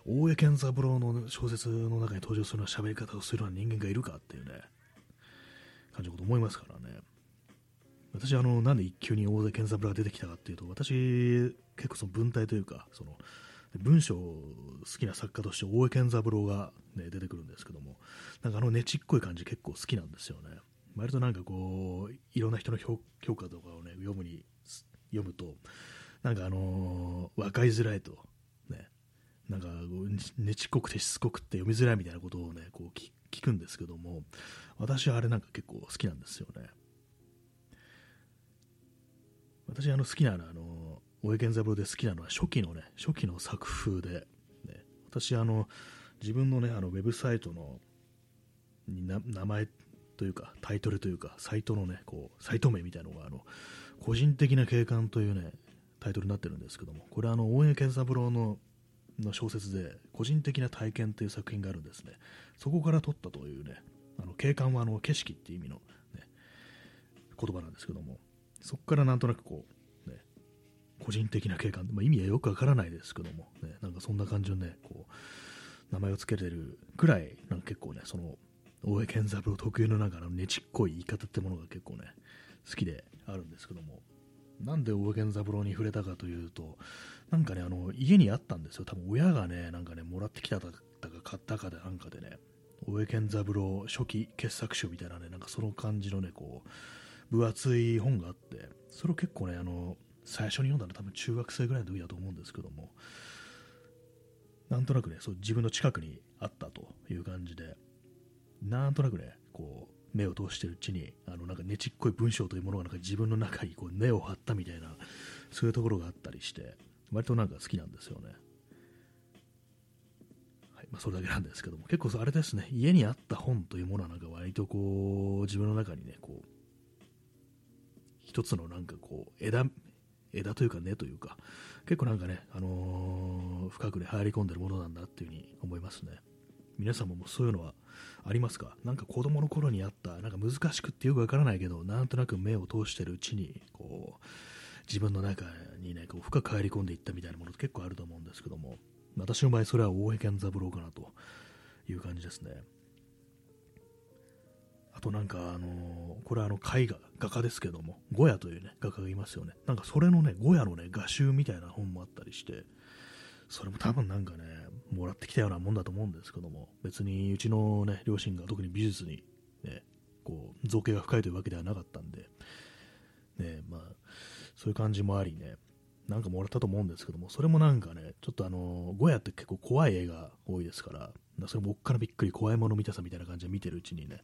大江健三郎の小説の中に登場するような喋り方をするような人間がいるかっていうね、感じのこと思いますからね。私、あの、なんで一級に大関健三郎が出てきたかっていうと、私、結構その文体というか、その、文章好きな作家として大江健三郎が、ね、出てくるんですけども、なんかあのねちっこい感じ結構好きなんですよね。割となんかこう、いろんな人の評価とかをね、読むに、読むと、なんかあのー、分かりづらいと、ね、なんかねちっこくてしつこくて読みづらいみたいなことをね、こう聞くんですけども、私はあれなんか結構好きなんですよね。私あの好きな、あの、大江健三郎で好きなのは初期のね、初期の作風で、ね、私あの、自分のね、あのウェブサイトの名前というか、タイトルというか、サイトのね、こう、サイト名みたいなのが、あの、個人的な景観というね、タイトルになってるんですけども、これあの、大江健三郎のの小説で、個人的な体験という作品があるんですね。そこから取ったというね、あの景観はあの景色っていう意味の、ね、言葉なんですけども、そこからなんとなくこう、個人的な景観、まあ、意味はよくわからないですけども、ね、なんかそんな感じのね、こう、名前を付けてるくらい、なんか結構ね、その、大江健三郎特有のなんかのねちっこい言い方ってものが結構ね、好きであるんですけども、なんで大江健三郎に触れたかというと、なんかね、あの、家にあったんですよ。多分親がね、なんかね、もらってきたか買ったかでなんかでね、大江健三郎初期傑作集みたいなね、なんかその感じのね、こう、分厚い本があって、それを結構ね、あの、最初に読んだの多分中学生ぐらいの時だと思うんですけども、なんとなくね、そう自分の近くにあったという感じで、なんとなくね、こう、目を通してるうちに、あの、なんかねちっこい文章というものがなんか自分の中にこう根を張ったみたいな、そういうところがあったりして、割となんか好きなんですよね。はいまあ、それだけなんですけども、結構あれですね、家にあった本というものはなんか割とこう、自分の中にね、こう、一つのなんかこう、枝、枝というか根というか、結構なんかね、あのー、深くね、入り込んでるものなんだっていうふうに思いますね。皆様もそういうのはありますか？なんか子供の頃にあった、なんか難しくってよくわからないけど、なんとなく目を通してるうちに、こう、自分の中にね、こう深く入り込んでいったみたいなものって結構あると思うんですけども、私の場合それは大江健三郎かなという感じですね。となんか、あのー、これはあの絵画、画家ですけども、ゴヤというね、画家がいますよね。なんかそれのね、ゴヤのね、画集みたいな本もあったりして、それも多分なんかね、もらってきたようなもんだと思うんですけども、別にうちのね、両親が特に美術にね、こう、造形が深いというわけではなかったんで、ね、まあ、そういう感じもありね、なんかもらったと思うんですけども、それもなんかね、ちょっとあの、ゴヤって結構怖い映画多いですから、それもおっからびっくり怖いもの見たさみたいな感じで見てるうちにね、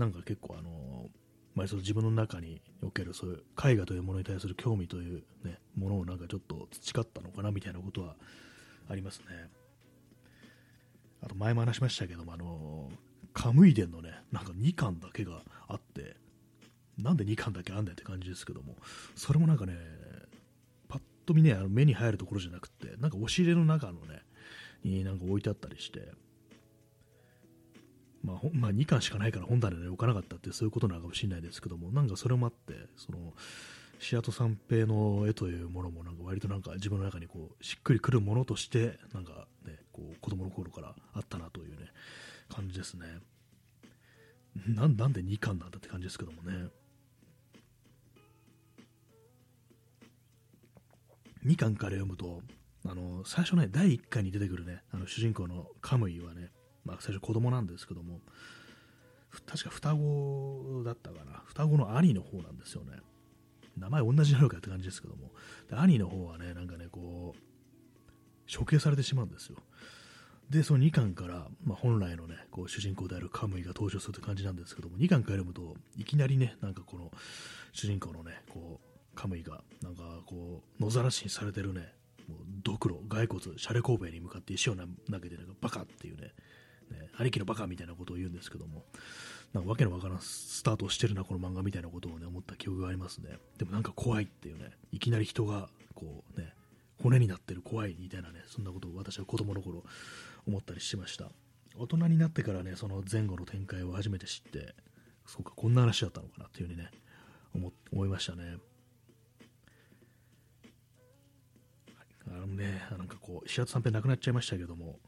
なんか結構あの、まあ、その自分の中におけるそういう絵画というものに対する興味という、ね、ものをなんかちょっと培ったのかなみたいなことはありますね。あと前も話しましたけども、あのカムイ伝のね、なんか2巻だけがあって、なんで2巻だけあんだよって感じですけども、それもなんかね、とと見ね、あの目に入るところじゃなくて、なんか押し入れの中のね、になんか置いてあったりして、まあ、まあ、2巻しかないから本棚で置かなかったってそういうことなのかもしれないですけども、なんかそれもあって、その、シアト三平の絵というものもなんか割となんか自分の中にこうしっくりくるものとしてなんかねこう子供の頃からあったなというね感じですね。なんなんで2巻なんだって感じですけどもね。2巻から読むとあの最初ね第1回に出てくるねあの主人公のカムイはね、まあ、最初子供なんですけども確か双子だったかな。双子の兄の方なんですよね。名前同じなのかって感じですけども。で兄の方はねなんかねこう処刑されてしまうんですよ。でその2巻から、まあ、本来のねこう主人公であるカムイが登場するって感じなんですけども2巻から読むといきなりねなんかこの主人公のねこうカムイがなんかこう野ざらしにされてるねもうドクロ骸骨シャレ神戸に向かって石を投げてなんかバカっていうねね兄貴のバカみたいなことを言うんですけどもなんかわけのわからんスタートしてるな、この漫画みたいなことをね、思った記憶がありますね。でもなんか怖いっていうね、いきなり人が、こうね、骨になってる怖いみたいなね、そんなことを私は子供の頃思ったりしました。大人になってからね、その前後の展開を初めて知って、そうか、こんな話だったのかなっていうふうにね、思思いましたね。あのね、なんかこう、石橋三平亡くなっちゃいましたけども、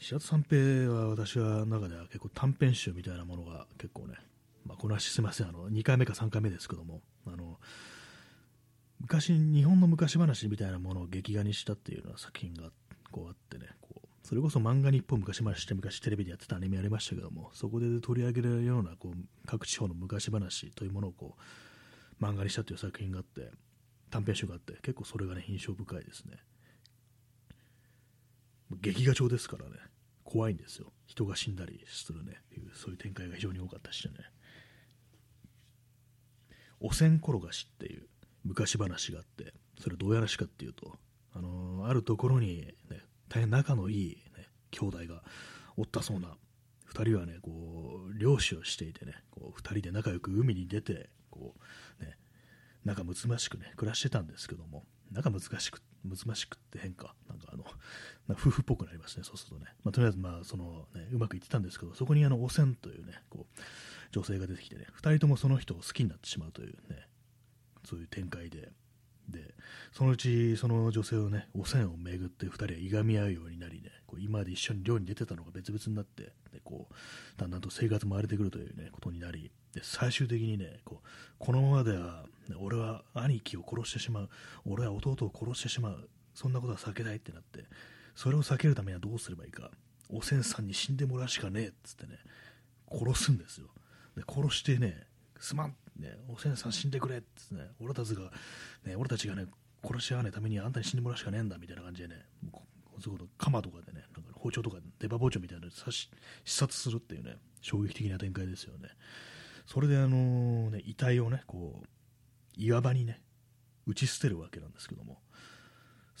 ね、石田三平は私は中では結構短編集みたいなものが結構ね、まあ、この話すいませんあの2回目か3回目ですけどもあの昔日本の昔話みたいなものを劇画にしたっていうような作品がこうあってねこうそれこそ漫画日本昔話して昔テレビでやってたアニメありましたけどもそこで取り上げるようなこう各地方の昔話というものをこう漫画にしたという作品があって短編集があって結構それがね印象深いですね。劇画調ですからね。怖いんですよ。人が死んだりするね。そういう展開が非常に多かったしね。お線転がしっていう昔話があってそれどうやらしかっていうとあのー、あるところに、ね、大変仲のいい、ね、兄弟がおったそうな2人はねこう漁師をしていてねこう2人で仲良く海に出てこう、ね、仲睦ましくね暮らしてたんですけども仲難しく難しくって変かなんかあの夫婦っぽくなりますねそうするとね、まあ、とりあえずまあその、ね、うまくいってたんですけどそこにあの汚染というねこう女性が出てきてね2人ともその人を好きになってしまうというねそういう展開で。でそのうちその女性をね汚染をめぐって2人はいがみ合うようになりねこう今まで一緒に漁に出てたのが別々になってでこうだんだんと生活も荒れてくるという、ね、ことになりで最終的にねこうこのままでは俺は兄貴を殺してしまう俺は弟を殺してしまうそんなことは避けたいってなってそれを避けるためにはどうすればいいか。汚染さんに死んでもらうしかねえっつってね殺すんですよ。で殺してねすまん。ね、汚染さん死んでくれってね、俺たちが、ね、俺たちがね、殺し合わないためにあんたに死んでもらうしかねえんだみたいな感じでね、そういうこと鎌とかでね、なんか包丁とか出刃包丁みたいなので刺し刺殺するっていうね、衝撃的な展開ですよね。それであのね、遺体をね、こう、岩場にね、打ち捨てるわけなんですけども、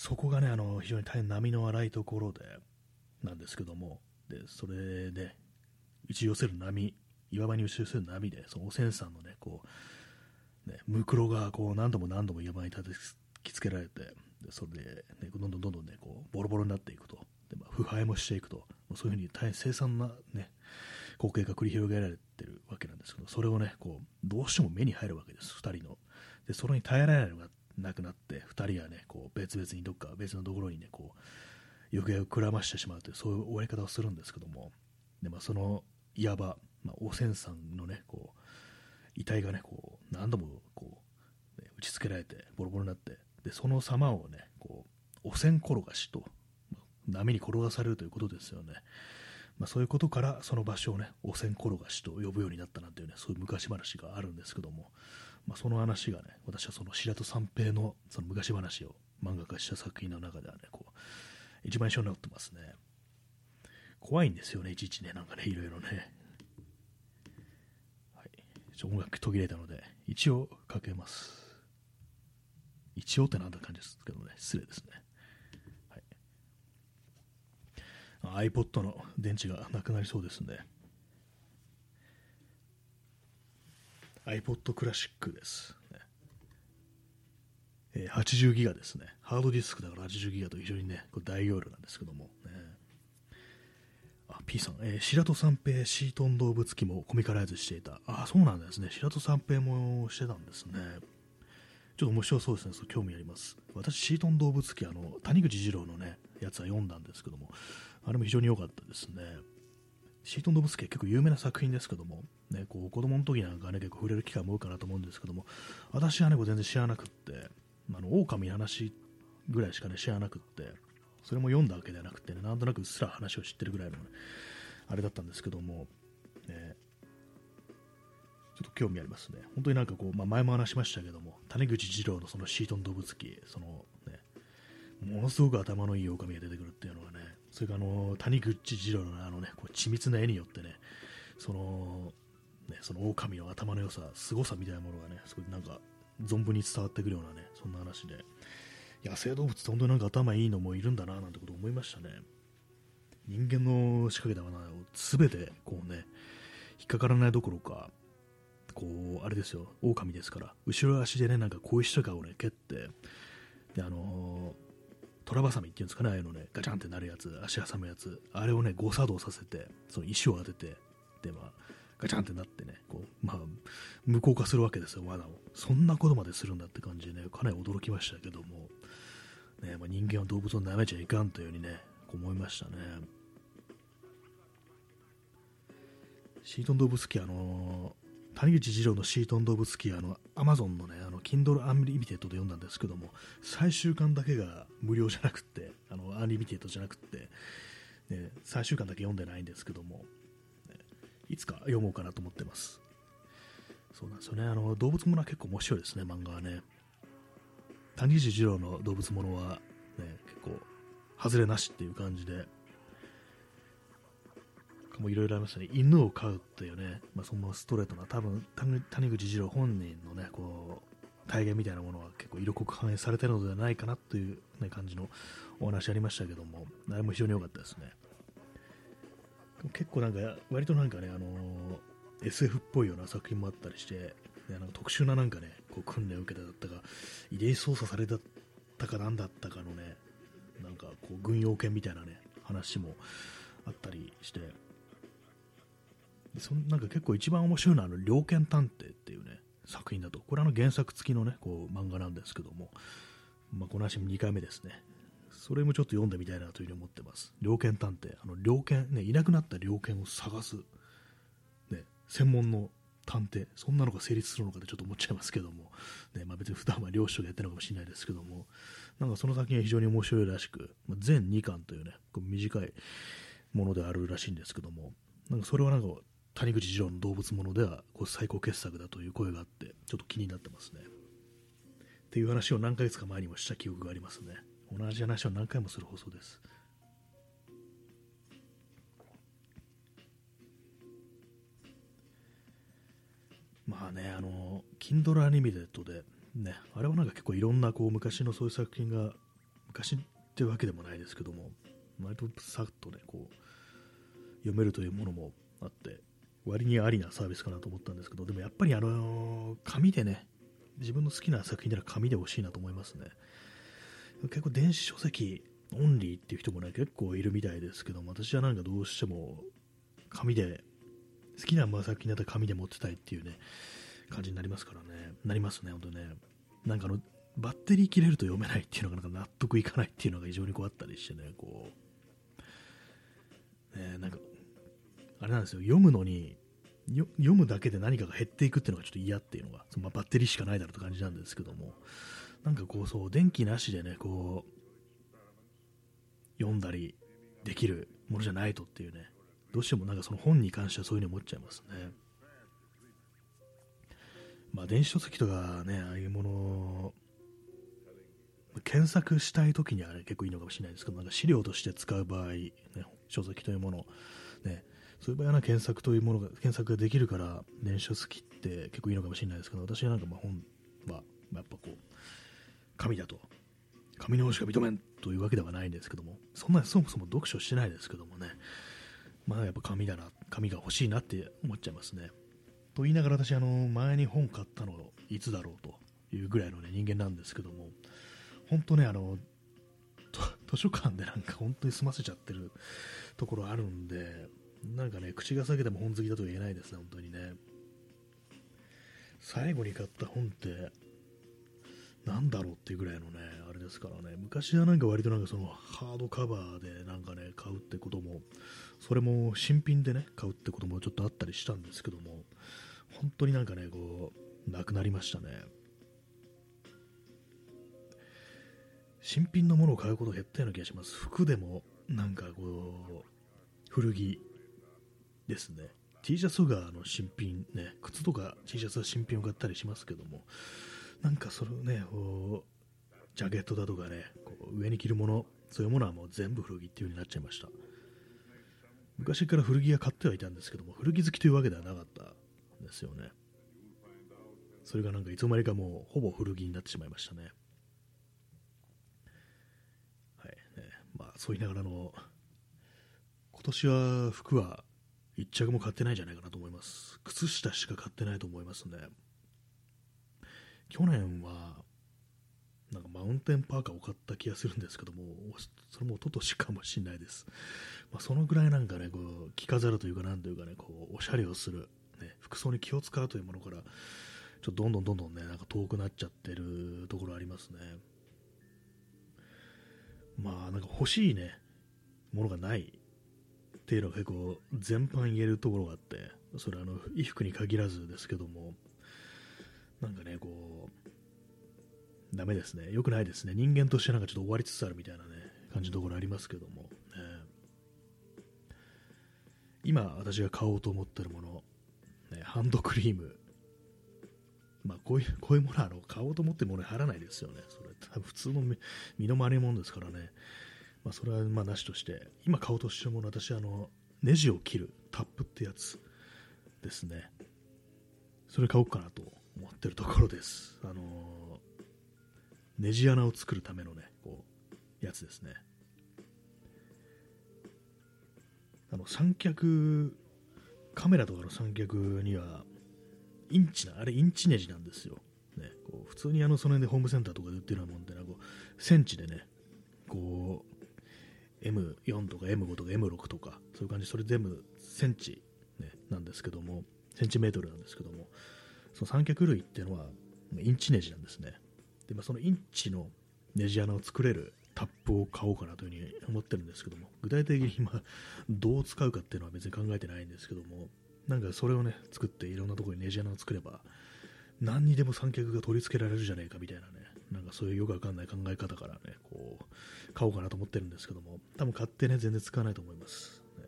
そこがね、あの非常に大変波の荒いところで、なんですけども、でそれで打ち寄せる波岩場に打ち寄せる波で、その汚染さんのね、こう、ね、ムクロがこう何度も何度も岩場に叩きつけられて、でそれで、ね、どんどんどんどんね、こうボロボロになっていくと、でまあ、腐敗もしていくと、そういうふうに大変凄惨なね、光景が繰り広げられてるわけなんですけど、それをね、こうどうしても目に入るわけです、2人の。で、それに耐えられないのがなくなって、2人はね、こう別々にどっか別のところにね、こう、行方をくらましてしまうという、そういう終わり方をするんですけども、でまあ、そのいわばまあ、汚染さんのね、こう、遺体がね、こう、何度もこう、ね、打ち付けられて、ボロボロになって、で、その様をね、こう、汚染転がしと、波に転がされるということですよね。まあ、そういうことから、その場所をね、汚染転がしと呼ぶようになったなんていうね、そういう昔話があるんですけども、まあ、その話がね、私はその白戸三平のその昔話を漫画化した作品の中ではね、こう、一番印象になってますね。怖いんですよね、いちいちね、なんかね、いろいろね。音楽途切れたので、一応かけます。一応ってなんだ感じですけどね、失礼ですね。はい、iPod の電池がなくなりそうですんで、iPod クラシックです。ね、えー、80ギガですね。ハードディスクだから80ギガと非常にね、これ大容量なんですけども、ね。あ、P さん、えー、白戸三平シートン動物機もコミカライズしていた。あ、そうなんですね。白戸三平もしてたんですね。ちょっと面白そうですね。興味あります。私、シートン動物機、あの、谷口二郎のね、やつは読んだんですけども、あれも非常に良かったですね。シートン動物機結構有名な作品ですけども、ね、こう子供の時なんかね、結構触れる機会も多いかなと思うんですけども、私はね、こう全然知らなくって、あの狼の話ぐらいしかね知らなくってそれも読んだわけではなくてねなんとなくうっすら話を知ってるぐらいの、ね、あれだったんですけども、ね、ちょっと興味ありますね。本当になんかこう、まあ、前も話しましたけども谷口二郎のそのシートン動物機そのねものすごく頭のいい狼が出てくるっていうのがねそれからあの谷口二郎のあのねこう緻密な絵によってねそのねその狼の頭の良さ凄さみたいなものがねすごいなんか存分に伝わってくるようなね、そんな話で、野生動物って本当になんか頭いいのもいるんだななんてこと思いましたね。人間の仕掛けた罠を全てこうね、引っかからないどころか、こう、あれですよ、狼ですから、後ろ足でね、なんか小石とかをね、蹴って、で、あのー、トラバサミっていうんですかね、あのね、ガチャンってなるやつ、足挟むやつ、あれをね、誤作動させて、その石を当てて、で、まあ、ガチャンってなってね、こう、まあ、無効化するわけですよ、罠を。そんなことまでするんだって感じでね、かなり驚きましたけども、ね、まあ、人間は動物を舐めちゃいかんというようにね、思いましたね。シートン動物機、あの、谷口二郎のシートン動物機、あの、アマゾンのね、あの、Kindle Unlimited で読んだんですけども、最終巻だけが無料じゃなくて、あの、アンリミテッドじゃなくて、ね、最終巻だけ読んでないんですけども、ねいつか読もうかなと思ってます。そうなんですよね。あの、動物ものは結構面白いですね、漫画はね。谷口二郎の動物ものは、ね、結構、外れなしっていう感じで、もいろいろありましたね。犬を飼うっていうね、まあ、そのストレートな、多分谷口二郎本人のね、こう、体現みたいなものは結構色濃く反映されてるのではないかなという、ね、感じのお話ありましたけども、あれも非常に良かったですね。結構なんか、割となんかね、あのー、SF っぽいような作品もあったりして、ね、なんか特殊ななんかね、こう訓練を受けてだったか、遺伝操作されたかなんだったかのね、なんかこう軍用犬みたいなね、話もあったりして、そのなんか結構一番面白いのは、あの、猟犬探偵っていうね、作品だと、これあの原作付きのね、こう漫画なんですけども、まあ、この話も2回目ですね。それもちょっと読んでみたいなというふうに思ってます。猟犬探偵。あの、猟犬、ね、いなくなった猟犬を探す、ね、専門の探偵。そんなのが成立するのかってちょっと思っちゃいますけども、ね、まあ別に普段は猟師とかやってるのかもしれないですけども、なんかその作品は非常に面白いらしく、まあ、全2巻というね、こう短いものであるらしいんですけども、なんかそれはなんか谷口二郎の動物ものではこう最高傑作だという声があって、ちょっと気になってますね。っていう話を何ヶ月か前にもした記憶がありますね。同じ話を何回もする放送です。まあね、あの、Kindle Unlimited で、ね、あれはなんか結構いろんなこう昔のそういう作品が、昔っていうわけでもないですけども、割とさっとね、こう、読めるというものもあって、割にありなサービスかなと思ったんですけど、でもやっぱりあの、紙でね、自分の好きな作品なら紙で欲しいなと思いますね。結構電子書籍オンリーっていう人もね、結構いるみたいですけども、私はなんかどうしても紙で、好きな作品だったら紙で持ってたいっていうね、感じになりますからね、なりますね、本当ね。なんかあの、バッテリー切れると読めないっていうのがなんか納得いかないっていうのが非常にこうあったりしてね、こう、ね、なんか、あれなんですよ、読むのに、読むだけで何かが減っていくっていうのがちょっと嫌っていうのが、そのまあ、バッテリーしかないだろうって感じなんですけども、なんかこうそう、電気なしでね、こう、読んだりできるものじゃないとっていうね、どうしてもなんかその本に関してはそういうふうに思っちゃいますね。まあ電子書籍とかね、ああいうもの検索したいときには、ね、結構いいのかもしれないですけど、なんか資料として使う場合、ね、書籍というもの、ね、そういう場合は検索というものが、検索ができるから、電子書籍って結構いいのかもしれないですけど、私はなんかまあ本は、やっぱこう、神だと、神の方しか認めんというわけではないんですけども、そんなそもそも読書してないですけどもね、まあやっぱ神だな、神が欲しいなって思っちゃいますね。と言いながら私、あの、前に本買ったのいつだろうというぐらいの、ね、人間なんですけども、本当ね、あの、図書館でなんか本当に済ませちゃってるところあるんで、なんかね、口が裂けても本好きだと言えないですね、本当にね。最後に買った本って、なんだろうっていうぐらいのね、あれですからね、昔はなんか割となんかそのハードカバーでなんかね、買うってことも、それも新品でね、買うってこともちょっとあったりしたんですけども、本当になんかね、こう、なくなりましたね。新品のものを買うこと減ったような気がします。服でも、なんかこう、古着ですね。T シャツがあの新品ね、靴とか T シャツは新品を買ったりしますけども、なんかそれをね、ジャケットだとかね、こう上に着るもの、そういうものはもう全部古着っていう風になっちゃいました。昔から古着は買ってはいたんですけども、古着好きというわけではなかったんですよね。それがなんかいつの間にかもうほぼ古着になってしまいましたね。はい、ね。まあそう言いながらの、今年は服は1着も買ってないんじゃないかなと思います。靴下しか買ってないと思いますね。去年は、なんかマウンテンパーカーを買った気がするんですけども、それも一昨年かもしれないです。まあ、そのぐらいなんかね、こう着飾るというか、なんというかね、こうおしゃれをする、ね、服装に気を使うというものから、ちょっとどんどんどんどんね、なんか遠くなっちゃってるところありますね。まあ、なんか欲しいね、ものがないっていうのが結構全般言えるところがあって、それあの衣服に限らずですけども、なんかね、こう、ダメですね。良くないですね。人間としてなんかちょっと終わりつつあるみたいなね、感じのところありますけども、ね、今私が買おうと思ってるもの、ね、ハンドクリーム、まあ、こういうこういうものはあの買おうと思ってものに入らないですよね。それ普通の身の回りもんですからね。まあ、それはまあなしとして、今買おうとしてるもの、私、あの、ネジを切るタップってやつですね。それ買おうかなと思ってるところです。あのネジ穴を作るためのね、こう、やつですね。あの、三脚、カメラとかの三脚には、インチな、あれインチネジなんですよ。ね、こう普通にあのその辺でホームセンターとかで売ってるようなもんでなこうセンチでねこう M4 とか M5 とか M6 とかそういう感じそれ全部センチ、ね、なんですけどもセンチメートルなんですけどもその三脚類っていうのはインチネジなんですね。で、まあ、そのインチのネジ穴を作れるタップを買おうかなというふうに思ってるんですけども具体的に今どう使うかっていうのは別に考えてないんですけどもなんかそれをね作っていろんなところにネジ穴を作れば何にでも三脚が取り付けられるじゃねえかみたいなねなんかそういうよくわかんない考え方からね、こう、買おうかなと思ってるんですけども、多分買ってね、全然使わないと思います。ね、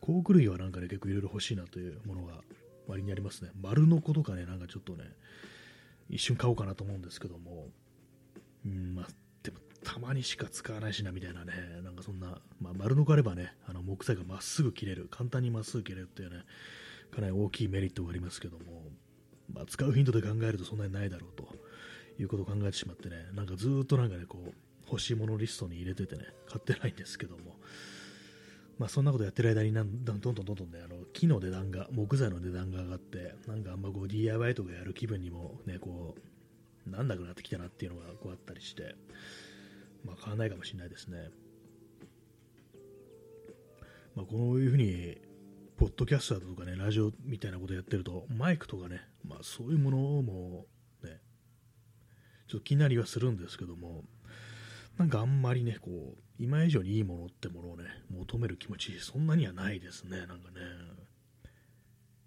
工具類はなんかね、結構いろいろ欲しいなというものが割にありますね。丸の子とかね、なんかちょっとね、一瞬買おうかなと思うんですけども、うん、まあ、でもたまにしか使わないしなみたいなね、なんかそんな、まあ、丸の子あればね、あの木材がまっすぐ切れる、簡単にまっすぐ切れるっていうね、かなり大きいメリットがありますけども、まあ、使う頻度で考えるとそんなにないだろうということを考えてしまってね、なんかずっとなんかね、こう、欲しいものリストに入れててね、買ってないんですけども、まあそんなことやってる間になんどんどんどんどんね、あの木の値段が、木材の値段が上がって、なんかあんまこう DIY とかやる気分にもね、こう、なんなくなってきたなっていうのがこうあったりして、まあ買わないかもしれないですね。まあこういうふうに、ポッドキャスターとかね、ラジオみたいなことやってると、マイクとかね、まあそういうものもちょっと気になりはするんですけども、なんかあんまりね、こう、今以上にいいものってものをね、求める気持ち、そんなにはないですね、なんかね。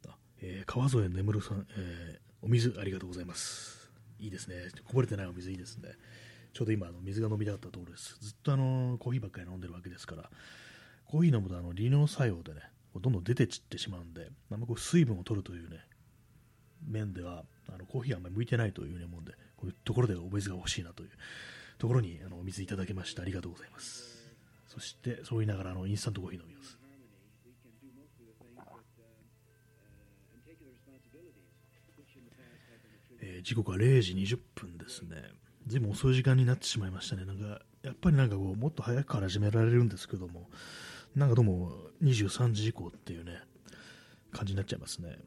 あえー、川添眠さん、えー、お水ありがとうございます。いいですね。こぼれてないお水いいですね。ちょうど今、あの水が飲みたかったところです。ずっとあのコーヒーばっかり飲んでるわけですから、コーヒー飲むとあの利尿作用でね、どんどん出て散ってしまうんで、あんまこう水分を取るというね、面では、あのコーヒーはあんまり向いてないというふうに思うんで、こういうところでお水が欲しいなというところにあのお水いただきましてありがとうございます。そしてそう言いながらあのインスタントコーヒー飲みます。えー、時刻は0時20分ですね。ずいぶん遅い時間になってしまいましたね。なんか、やっぱりなんかこう、もっと早くから始められるんですけども、なんかどうも23時以降っていうね、感じになっちゃいますね。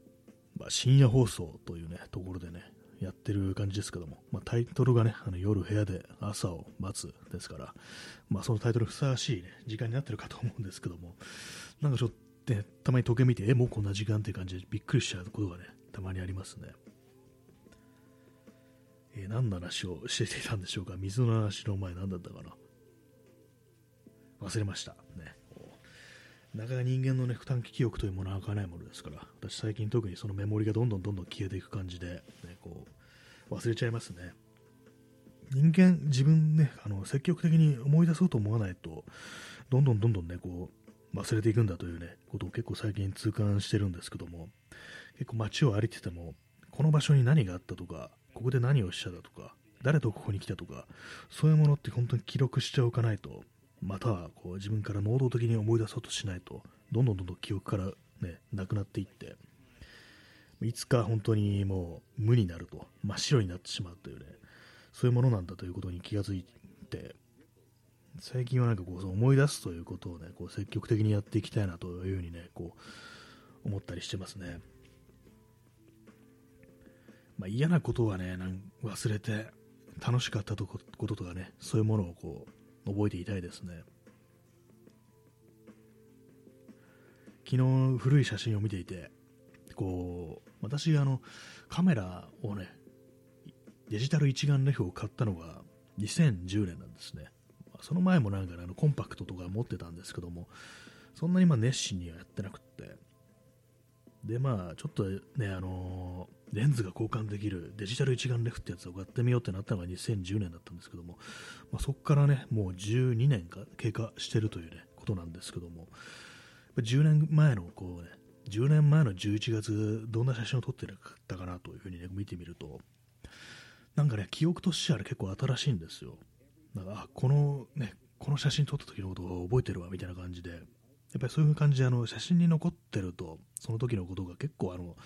まあ、深夜放送というね、ところでね、やってる感じですけども、まあ、タイトルがね、あの夜部屋で朝を待つですから、まあ、そのタイトルふさわしい、ね、時間になってるかと思うんですけども、なんかちょっと、ね、たまに時計見て、え、もうこんな時間っていう感じでびっくりしちゃうことがね、たまにありますね。えー、何の話をしていたんでしょうか？水の話の前何だったかな？忘れました。ね。なかなか人間のね、負担記憶というものは開かないものですから、私最近特にそのメモリがどんどんどんどん消えていく感じで、ね、こう、忘れちゃいますね。人間、自分ね、あの、積極的に思い出そうと思わないと、どんどんどんどんね、こう、忘れていくんだというね、ことを結構最近痛感してるんですけども、結構街を歩いてても、この場所に何があったとか、ここで何をしただとか、誰とここに来たとか、そういうものって本当に記録しておかないと、またはこう自分から能動的に思い出そうとしないと、どんどんどんどん記憶から、ね、なくなっていって、いつか本当にもう無になると、真っ白になってしまうというね、そういうものなんだということに気がついて、最近はなんかこう思い出すということをね、こう積極的にやっていきたいなというふうにね、こう思ったりしてますね。まあ、嫌なことはね、なん忘れて、楽しかったこととかね、そういうものをこう覚えていたいですね。昨日古い写真を見ていてこう私あのカメラをねデジタル一眼レフを買ったのが2010年なんですね。その前もなんか、ね、あのコンパクトとか持ってたんですけどもそんなにま熱心にはやってなくって。でまあちょっとねあのレンズが交換できるデジタル一眼レフってやつを買ってみようってなったのが2010年だったんですけども、まあ、そこからねもう12年か経過してるというねことなんですけども10年前のこうね10年前の11月どんな写真を撮ってたかなというふうにね見てみるとなんかね記憶としては結構新しいんですよ。だかあこのねこの写真撮った時のことを覚えてるわみたいな感じでやっぱりそういう感じであの写真に残ってるとその時のことが結構あの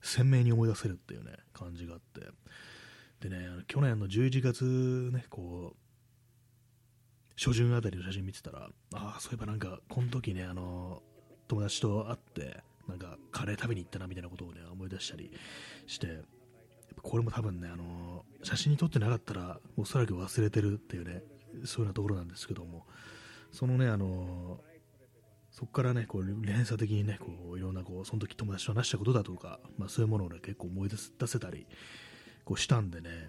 鮮明に思い出せるっていうね、感じがあって。でね、去年の11月ね、こう、初旬あたりの写真見てたら、ああ、そういえばなんか、この時ね、あの、友達と会って、なんか、カレー食べに行ったなみたいなことをね、思い出したりして、これも多分ね、あの、写真に撮ってなかったら、おそらく忘れてるっていうね、そういうようなところなんですけども、そのね、あの、そこからね、こう連鎖的にね、こういろんなこうその時友達と話したことだとか、まあ、そういうものを、ね、結構思い出出せたりこうしたんでね、やっ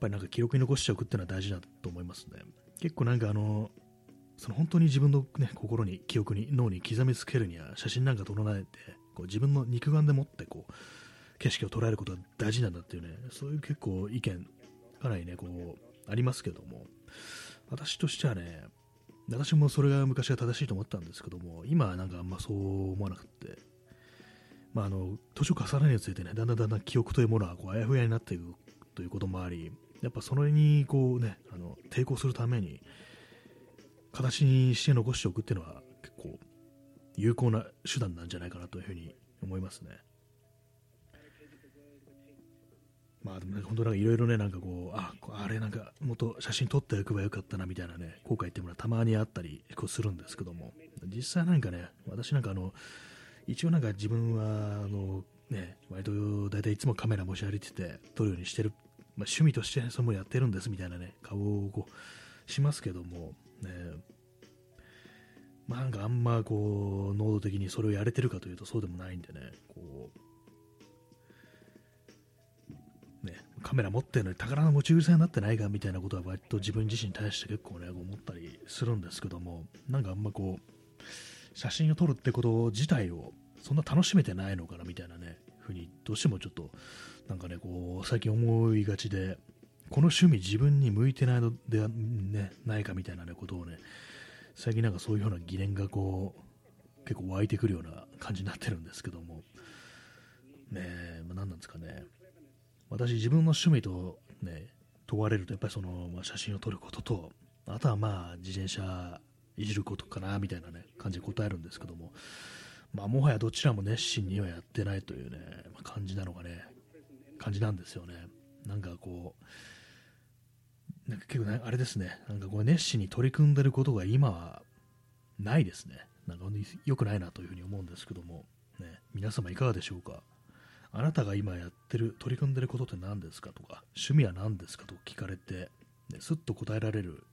ぱりなんか記録に残しておくっていうのは大事だと思いますね。結構なんかあの、その本当に自分の、ね、心に、記憶に、脳に刻みつけるには写真なんか撮らないで、こう自分の肉眼でもってこう景色を捉えることが大事なんだっていうね、そういう結構意見、かなりね、こう、ありますけども、私としてはね、私もそれが昔は正しいと思ったんですけども、今はなんかあんまそう思わなくて、まあ、あの年を重ねるについてね、だんだんだんだん記憶というものはこうあやふやになっていくということもあり、やっぱそれにこうね、あの抵抗するために、形にして残しておくっていうのは結構有効な手段なんじゃないかなというふうに思いますね。まあでもね、本当なんかいろいろね、なんかこう、あ、あれなんか、もっと写真撮っておけばよかったなみたいなね、後悔っていうのはたまにあったりこうするんですけども、実際なんかね、私なんかあの、一応なんか自分は、あの、ね、割と大体いつもカメラ持ち歩いてて撮るようにしてる、まあ、趣味としてそれもやってるんですみたいなね、顔をこう、しますけども、ね、まあなんかあんまこう、能動的にそれをやれてるかというとそうでもないんでね、こう、カメラ持ってるのに宝の持ち腐れになってないかみたいなことは割と自分自身に対して結構ね、思ったりするんですけども、なんかあんまこう、写真を撮るってこと自体をそんな楽しめてないのかなみたいなね、ふうにどうしてもちょっと、なんかね、こう、最近思いがちで、この趣味自分に向いてないのでは、ね、ないかみたいな、ね、ことをね、最近なんかそういうような疑念がこう、結構湧いてくるような感じになってるんですけども、ねえ、ま、何なんですかね。私自分の趣味とね、問われるとやっぱりその、まあ、写真を撮ることと、あとはまあ自転車いじることかなみたいなね、感じで答えるんですけども、まあもはやどちらも熱心にはやってないというね、まあ、感じなのがね、感じなんですよね。なんかこう、なんか結構ね、あれですね、なんかこう熱心に取り組んでることが今はないですね。なんか良くないなというふうに思うんですけども、ね、皆様いかがでしょうか？あなたが今やってる、取り組んでることって何ですかとか、趣味は何ですかと聞かれて、ね、すっと答えられる、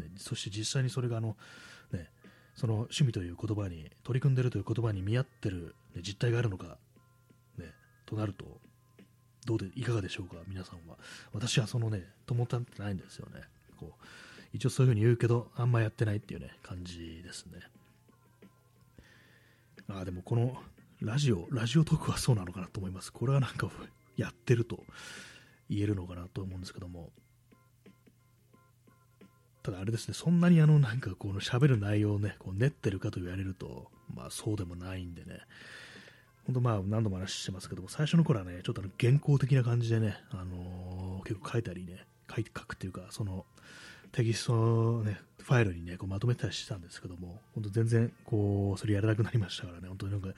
ね、そして実際にそれがあの、ね、その趣味という言葉に、取り組んでるという言葉に見合ってる、ね、実態があるのか、ね、となると、どうで、いかがでしょうか、皆さんは。私はそのね、と思ってないんですよね。こう一応そういうふうに言うけど、あんまやってないっていうね、感じですね。あでもこのラジオ、ラジオトークはそうなのかなと思います。これはなんかやってると言えるのかなと思うんですけども。ただあれですね、そんなにあのなんかこの喋る内容をね、こう練ってるかと言われると、まあそうでもないんでね、本当まあ何度も話してますけども、最初の頃はね、ちょっとあの原稿的な感じでね、あのー、結構書いたりね、書いて書くっていうか、そのテキストのね、ファイルにね、こうまとめたりしてたんですけども、本当全然、こう、それやらなくなりましたからね、本当になんか、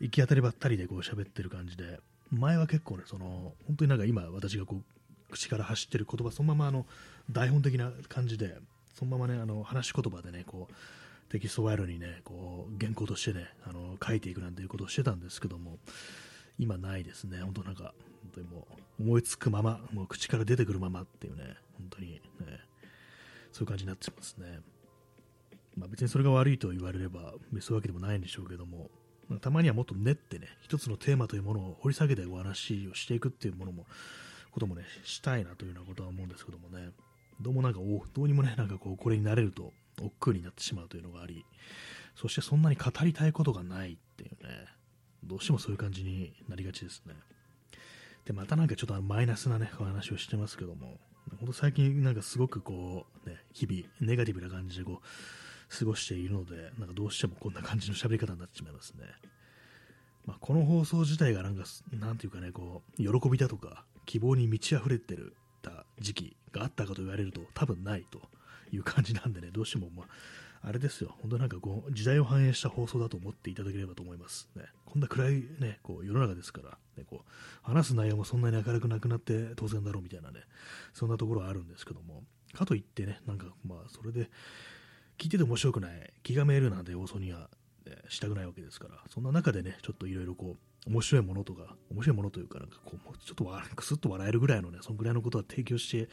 行き当たりばったりでこう喋ってる感じで、前は結構ね、その、本当になんか今私がこう、口から走ってる言葉、そのままあの、台本的な感じで、そのままね、あの、話し言葉でね、こう、テキストファイルにね、こう、原稿としてね、あの、書いていくなんていうことをしてたんですけども、今ないですね、本当なんか、本当にもう、思いつくまま、もう口から出てくるままっていうね、本当にね、そういう感じになってますね。まあ、別にそれが悪いと言われれば、そういうわけでもないんでしょうけども、まあ、たまにはもっと練ってね、一つのテーマというものを掘り下げてお話をしていくっていうものも、こともね、したいなというようなことは思うんですけどもね、どうもなんか、どうにもね、なんかこう、これになれると、億劫になってしまうというのがあり、そしてそんなに語りたいことがないっていうね、どうしてもそういう感じになりがちですね。で、またなんかちょっとマイナスなね、お話をしてますけども、本当最近なんかすごくこう、ね、日々ネガティブな感じでこう過ごしているので、なんかどうしてもこんな感じの喋り方になってしまいますね。まあ、この放送自体がなんか、なんていうかね、こう、喜びだとか、希望に満ち溢れてるた時期があったかと言われると多分ないという感じなんでね、どうしてもまあ、あれですよ、本当なんかこう、時代を反映した放送だと思っていただければと思います。ね、こんな暗いね、こう、世の中ですから、ね、こう、話す内容もそんなに明るくなくなって当然だろうみたいなね、そんなところはあるんですけども、かといってね、なんかまあ、それで、聞いてて面白くない、気がめるなんて放送には、ね、したくないわけですから、そんな中でね、ちょっといろいろこう、面白いものとか、面白いものというか、なんかこう、ちょっとくすっと笑えるぐらいのね、そんぐらいのことは提供して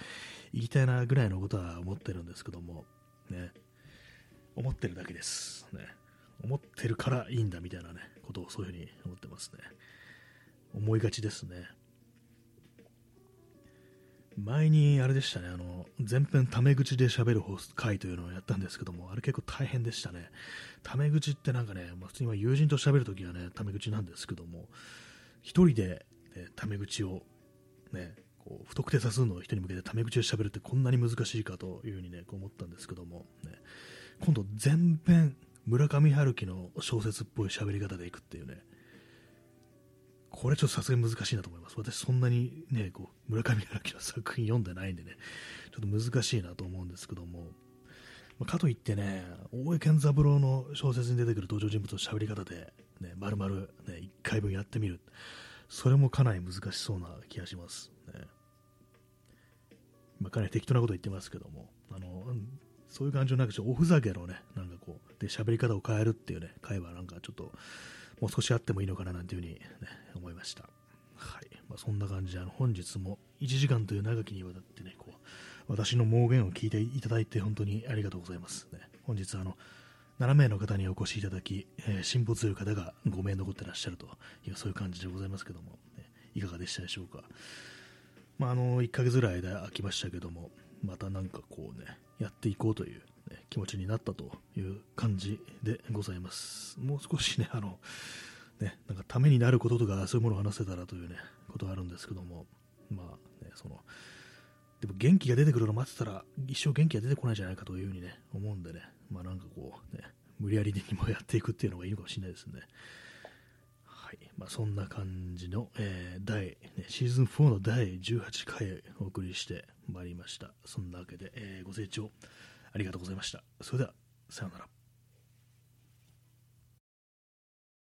いきたいなぐらいのことは思ってるんですけども、ね、思ってるだけです。ね。思ってるからいいんだみたいなね、ことをそういうふうに思ってますね。思いがちですね。前にあれでしたね、あの、前編タメ口で喋る回というのをやったんですけども、あれ結構大変でしたね。タメ口ってなんかね、まあ、普通に友人と喋るときはね、タメ口なんですけども、一人で、ね、タメ口をね、こう不特定多数の人に向けてタメ口で喋るってこんなに難しいかというふうにね、こう思ったんですけども、ね、今度全編村上春樹の小説っぽい喋り方でいくっていうね、これちょっとさすがに難しいなと思います。私そんなにね、こう、村上春樹の作品読んでないんでね、ちょっと難しいなと思うんですけども、ま、かといってね、大江健三郎の小説に出てくる登場人物の喋り方で、ね、丸々ね、1回分やってみる。それもかなり難しそうな気がします。ね。まあ、かなり適当なこと言ってますけども、あの、そういう感じのなんかおふざけのね、なんかこう、で、喋り方を変えるっていうね、会話なんかちょっと、もう少しあってもいいのかななんていうふうに、ね、思いました。はい。まあ、そんな感じで、あの、本日も1時間という長きにわたってね、こう、私の妄言を聞いていただいて本当にありがとうございます。ね、本日、あの、7名の方にお越しいただき、えー、辛抱強い方が5名残ってらっしゃるという、そういう感じでございますけども、ね、いかがでしたでしょうか。まあ、あの、1ヶ月ぐらいで空きましたけども、またなんかこうね、やっていこうという、ね、気持ちになったという感じでございます。もう少しね、あの、ね、なんかためになることとかそういうものを話せたらというね、ことがあるんですけども、まあね、その、でも元気が出てくるのを待ってたら一生元気が出てこないんじゃないかというふうにね、思うんでね、まあなんかこうね、無理やりにもやっていくっていうのがいいのかもしれないですね。はいまあ、そんな感じの、えー、第、ね、シーズン4の第18回お送りして参りました。そんなわけで、えー、ご清聴ありがとうございました。それでは、さようなら。